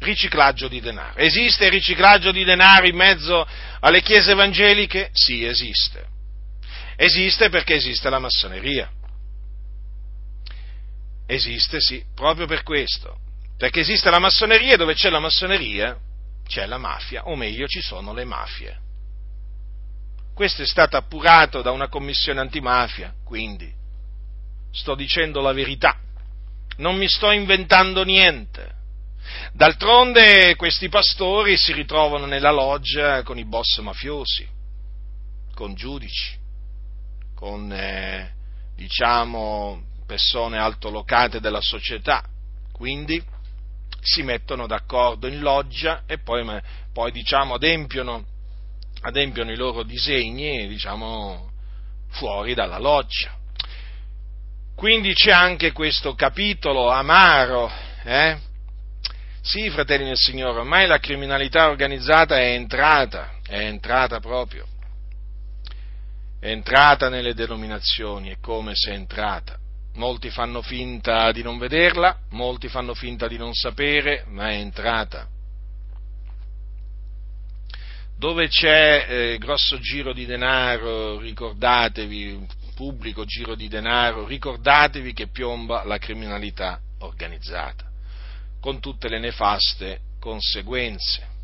Riciclaggio di denaro. Esiste il riciclaggio di denaro in mezzo alle chiese evangeliche? Sì, esiste. Esiste perché esiste la massoneria. Esiste, sì, proprio per questo. Perché esiste la massoneria e dove c'è la massoneria c'è la mafia, o meglio ci sono le mafie. Questo è stato appurato da una commissione antimafia, quindi sto dicendo la verità, non mi sto inventando niente. D'altronde questi pastori si ritrovano nella loggia con i boss mafiosi, con giudici, con eh, diciamo persone altolocate della società, quindi si mettono d'accordo in loggia e poi, poi diciamo, adempiono adempiono i loro disegni, diciamo, fuori dalla loggia. Quindi c'è anche questo capitolo amaro, eh? Sì, fratelli del Signore, ormai la criminalità organizzata è entrata, è entrata proprio, è entrata nelle denominazioni, è come se è entrata. Molti fanno finta di non vederla, molti fanno finta di non sapere, ma è entrata dove c'è eh, grosso giro di denaro, ricordatevi, pubblico giro di denaro, ricordatevi che piomba la criminalità organizzata, con tutte le nefaste conseguenze.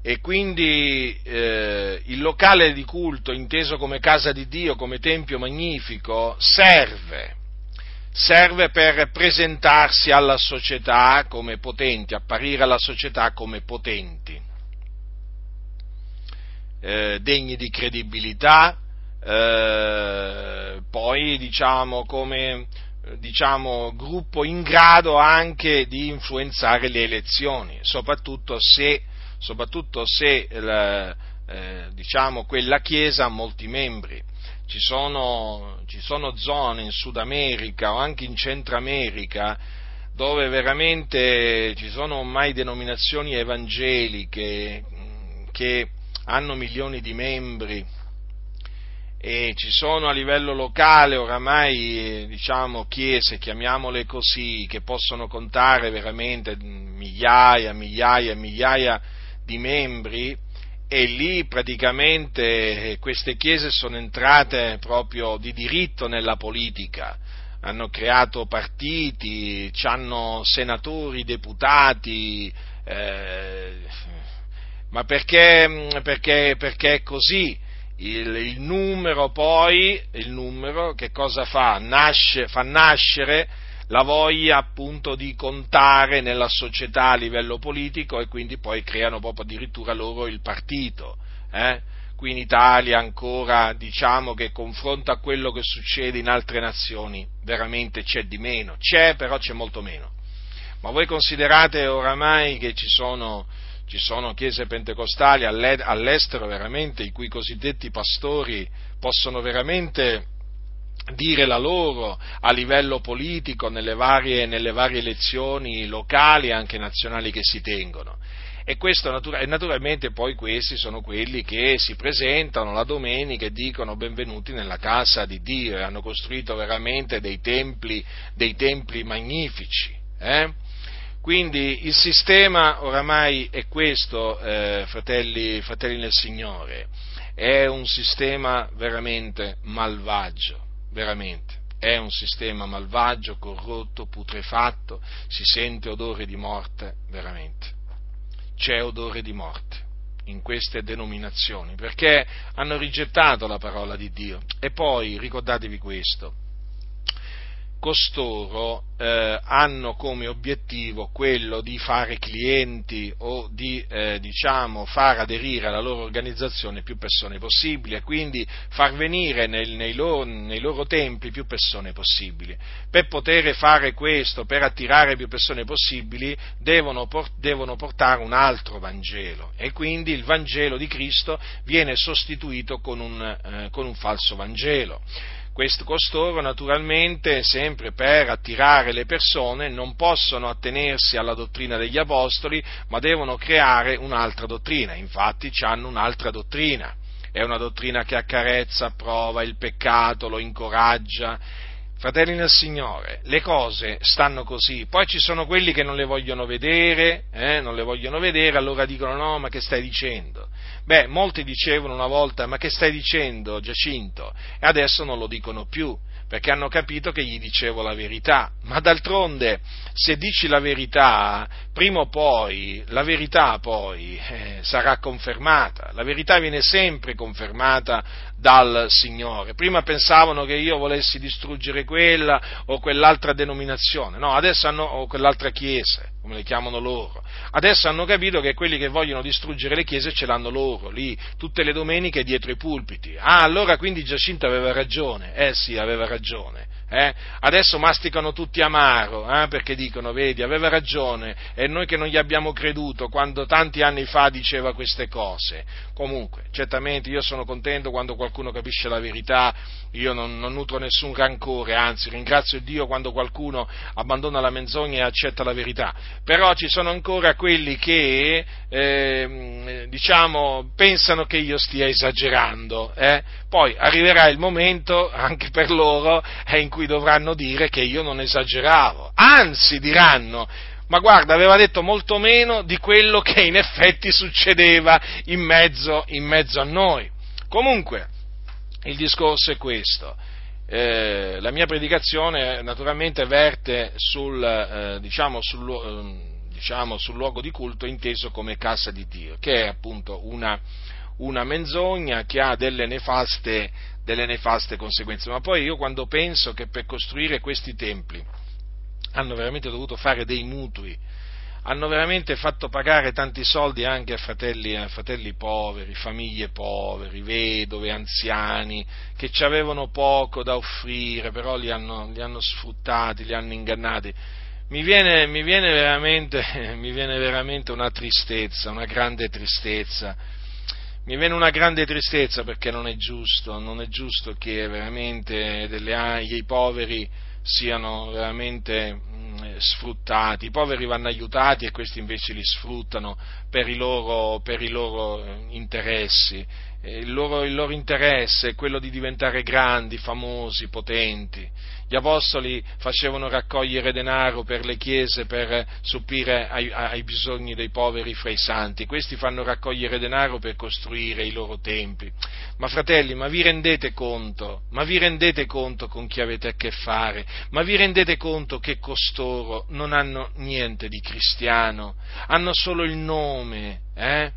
E quindi eh, il locale di culto, inteso come casa di Dio, come tempio magnifico, serve serve per presentarsi alla società come potenti, apparire alla società come potenti, eh, degni di credibilità, eh, poi diciamo come diciamo, gruppo in grado anche di influenzare le elezioni, soprattutto se, soprattutto se eh, diciamo, quella Chiesa ha molti membri ci sono, ci sono zone in Sud America o anche in Centro America dove veramente ci sono ormai denominazioni evangeliche che hanno milioni di membri e ci sono a livello locale oramai diciamo chiese, chiamiamole così, che possono contare veramente migliaia, migliaia e migliaia di membri e lì praticamente eh, queste chiese sono entrate proprio di diritto nella politica, hanno creato partiti, hanno senatori, deputati, eh, ma perché, perché, perché è così? Il, il, numero poi, il numero che cosa fa? Nasce, fa nascere la voglia appunto di contare nella società a livello politico e quindi poi creano proprio addirittura loro il partito. Eh? Qui in Italia ancora diciamo che confronto a quello che succede in altre nazioni veramente c'è di meno, c'è però c'è molto meno. Ma voi considerate oramai che ci sono, ci sono chiese pentecostali all'estero veramente i cui cosiddetti pastori possono veramente dire la loro a livello politico nelle varie, nelle varie elezioni locali e anche nazionali che si tengono. E, questo, e naturalmente poi questi sono quelli che si presentano la domenica e dicono benvenuti nella casa di Dio e hanno costruito veramente dei templi, dei templi magnifici. Eh? Quindi il sistema oramai è questo, eh, fratelli, fratelli nel Signore, è un sistema veramente malvagio veramente. È un sistema malvagio, corrotto, putrefatto, si sente odore di morte, veramente. C'è odore di morte in queste denominazioni, perché hanno rigettato la parola di Dio. E poi ricordatevi questo, costoro eh, hanno come obiettivo quello di fare clienti o di eh, diciamo, far aderire alla loro organizzazione più persone possibili e quindi far venire nel, nei, loro, nei, loro, templi più persone possibili. Per poter fare questo, per attirare più persone possibili, devono, devono portare un altro Vangelo e quindi il Vangelo di Cristo viene sostituito con un, eh, con un falso Vangelo questo, costoro naturalmente, sempre per attirare le persone, non possono attenersi alla dottrina degli apostoli, ma devono creare un'altra dottrina. Infatti hanno un'altra dottrina. È una dottrina che accarezza, approva il peccato, lo incoraggia Fratelli nel Signore, le cose stanno così, poi ci sono quelli che non le vogliono vedere, eh, non le vogliono vedere, allora dicono no, ma che stai dicendo? Beh, molti dicevano una volta, ma che stai dicendo Giacinto? E adesso non lo dicono più, perché hanno capito che gli dicevo la verità. Ma d'altronde, se dici la verità, prima o poi, la verità poi eh, sarà confermata. La verità viene sempre confermata dal Signore. Prima pensavano che io volessi distruggere quella o quell'altra denominazione, no, adesso hanno, o quell'altra chiesa, come le chiamano loro. Adesso hanno capito che quelli che vogliono distruggere le chiese ce l'hanno loro, lì, tutte le domeniche dietro i pulpiti. Ah, allora quindi Giacinto aveva ragione. Eh sì, aveva ragione. Eh? Adesso masticano tutti amaro, eh? perché dicono, vedi, aveva ragione, e noi che non gli abbiamo creduto quando tanti anni fa diceva queste cose. Comunque, certamente io sono contento quando qualcuno capisce la verità, io non, non nutro nessun rancore, anzi ringrazio Dio quando qualcuno abbandona la menzogna e accetta la verità. Però ci sono ancora quelli che, eh, diciamo, pensano che io stia esagerando. Eh? Poi arriverà il momento, anche per loro, eh, in cui dovranno dire che io non esageravo. Anzi, diranno, ma guarda, aveva detto molto meno di quello che in effetti succedeva in mezzo, in mezzo a noi. Comunque, il discorso è questo. Eh, la mia predicazione naturalmente verte sul, eh, diciamo, sul, eh, diciamo, sul, luogo di culto inteso come casa di Dio, che è appunto una, una menzogna che ha delle nefaste, delle nefaste conseguenze. Ma poi io quando penso che per costruire questi templi hanno veramente dovuto fare dei mutui, hanno veramente fatto pagare tanti soldi anche a fratelli, a fratelli poveri, famiglie poveri, vedove, anziani, che ci avevano poco da offrire, però li hanno, li hanno sfruttati, li hanno ingannati. Mi viene, mi, viene mi viene veramente una tristezza, una grande tristezza mi viene una grande tristezza perché non è giusto, non è giusto che veramente delle, i poveri siano veramente mh, sfruttati, i poveri vanno aiutati e questi invece li sfruttano per i loro, per i loro eh, interessi. Il loro, il loro interesse è quello di diventare grandi, famosi, potenti gli apostoli facevano raccogliere denaro per le chiese per supplire ai, ai, bisogni dei poveri fra i santi, questi fanno raccogliere denaro per costruire i loro templi. Ma fratelli, ma vi rendete conto? Ma vi rendete conto con chi avete a che fare? Ma vi rendete conto che costoro non hanno niente di cristiano? Hanno solo il nome, eh?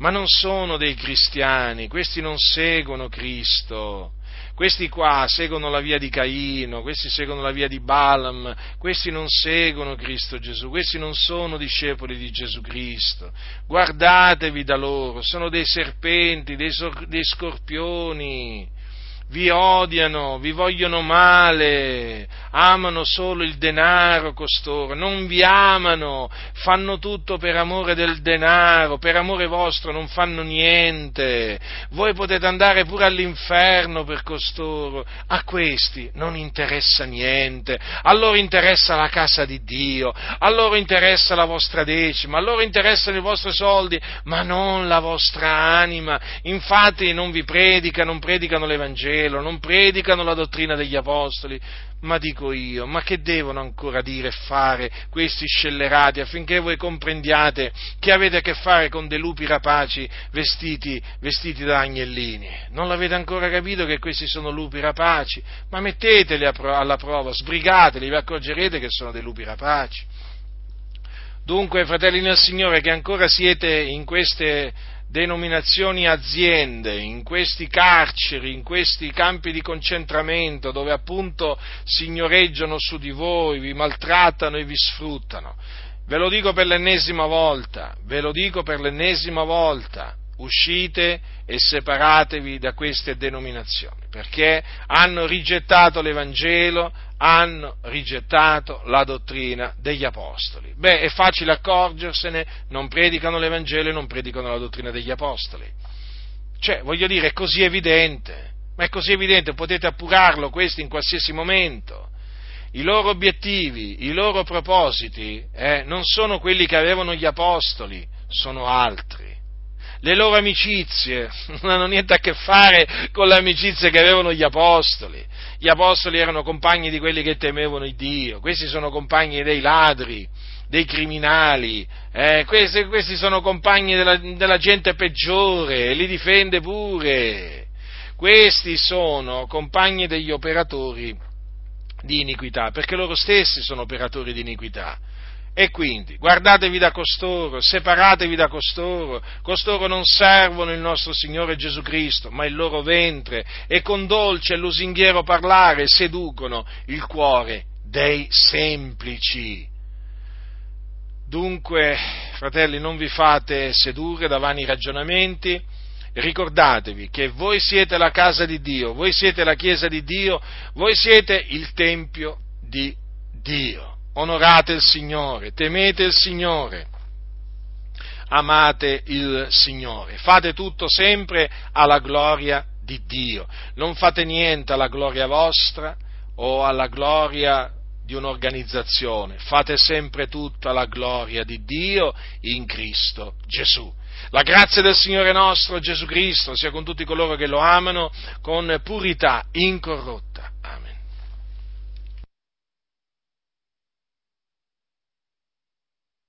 Ma non sono dei cristiani, questi non seguono Cristo. Questi qua seguono la via di Caino, questi seguono la via di Balaam, questi non seguono Cristo Gesù, questi non sono discepoli di Gesù Cristo. Guardatevi da loro, sono dei serpenti, dei, sor- dei scorpioni. Vi odiano, vi vogliono male, amano solo il denaro costoro, non vi amano, fanno tutto per amore del denaro, per amore vostro non fanno niente, voi potete andare pure all'inferno per costoro, a questi non interessa niente, a loro interessa la casa di Dio, a loro interessa la vostra decima, a loro interessano i vostri soldi, ma non la vostra anima, infatti non vi predicano, non predicano l'Evangelo, Vangelo, non predicano la dottrina degli Apostoli. Ma dico io, ma che devono ancora dire e fare questi scellerati affinché voi comprendiate che avete a che fare con dei lupi rapaci vestiti, vestiti da agnellini? Non l'avete ancora capito che questi sono lupi rapaci? Ma metteteli alla prova, sbrigateli, vi accorgerete che sono dei lupi rapaci. Dunque, fratelli nel Signore, che ancora siete in queste denominazioni aziende, in questi carceri, in questi campi di concentramento dove appunto signoreggiano su di voi, vi maltrattano e vi sfruttano. Ve lo dico per l'ennesima volta, ve lo dico per l'ennesima volta, uscite e separatevi da queste denominazioni, perché hanno rigettato l'Evangelo, hanno rigettato la dottrina degli Apostoli. Beh, è facile accorgersene, non predicano l'Evangelo e non predicano la dottrina degli Apostoli. Cioè, voglio dire, è così evidente, ma è così evidente, potete appurarlo questo in qualsiasi momento. I loro obiettivi, i loro propositi eh, non sono quelli che avevano gli Apostoli, sono altri le loro amicizie non hanno niente a che fare con le amicizie che avevano gli apostoli. Gli apostoli erano compagni di quelli che temevano il Dio, questi sono compagni dei ladri, dei criminali, eh, questi, questi, sono compagni della, della gente peggiore li difende pure. Questi sono compagni degli operatori di iniquità, perché loro stessi sono operatori di iniquità. E quindi guardatevi da costoro, separatevi da costoro, costoro non servono il nostro Signore Gesù Cristo, ma il loro ventre. E con dolce e lusinghiero parlare seducono il cuore dei semplici. Dunque, fratelli, non vi fate sedurre da vani ragionamenti, ricordatevi che voi siete la casa di Dio, voi siete la Chiesa di Dio, voi siete il Tempio di Dio onorate il Signore, temete il Signore, amate il Signore, fate tutto sempre alla gloria di Dio, non fate niente alla gloria vostra o alla gloria di un'organizzazione, fate sempre tutto alla gloria di Dio in Cristo Gesù. La grazia del Signore nostro Gesù Cristo sia con tutti coloro che lo amano con purità incorrotta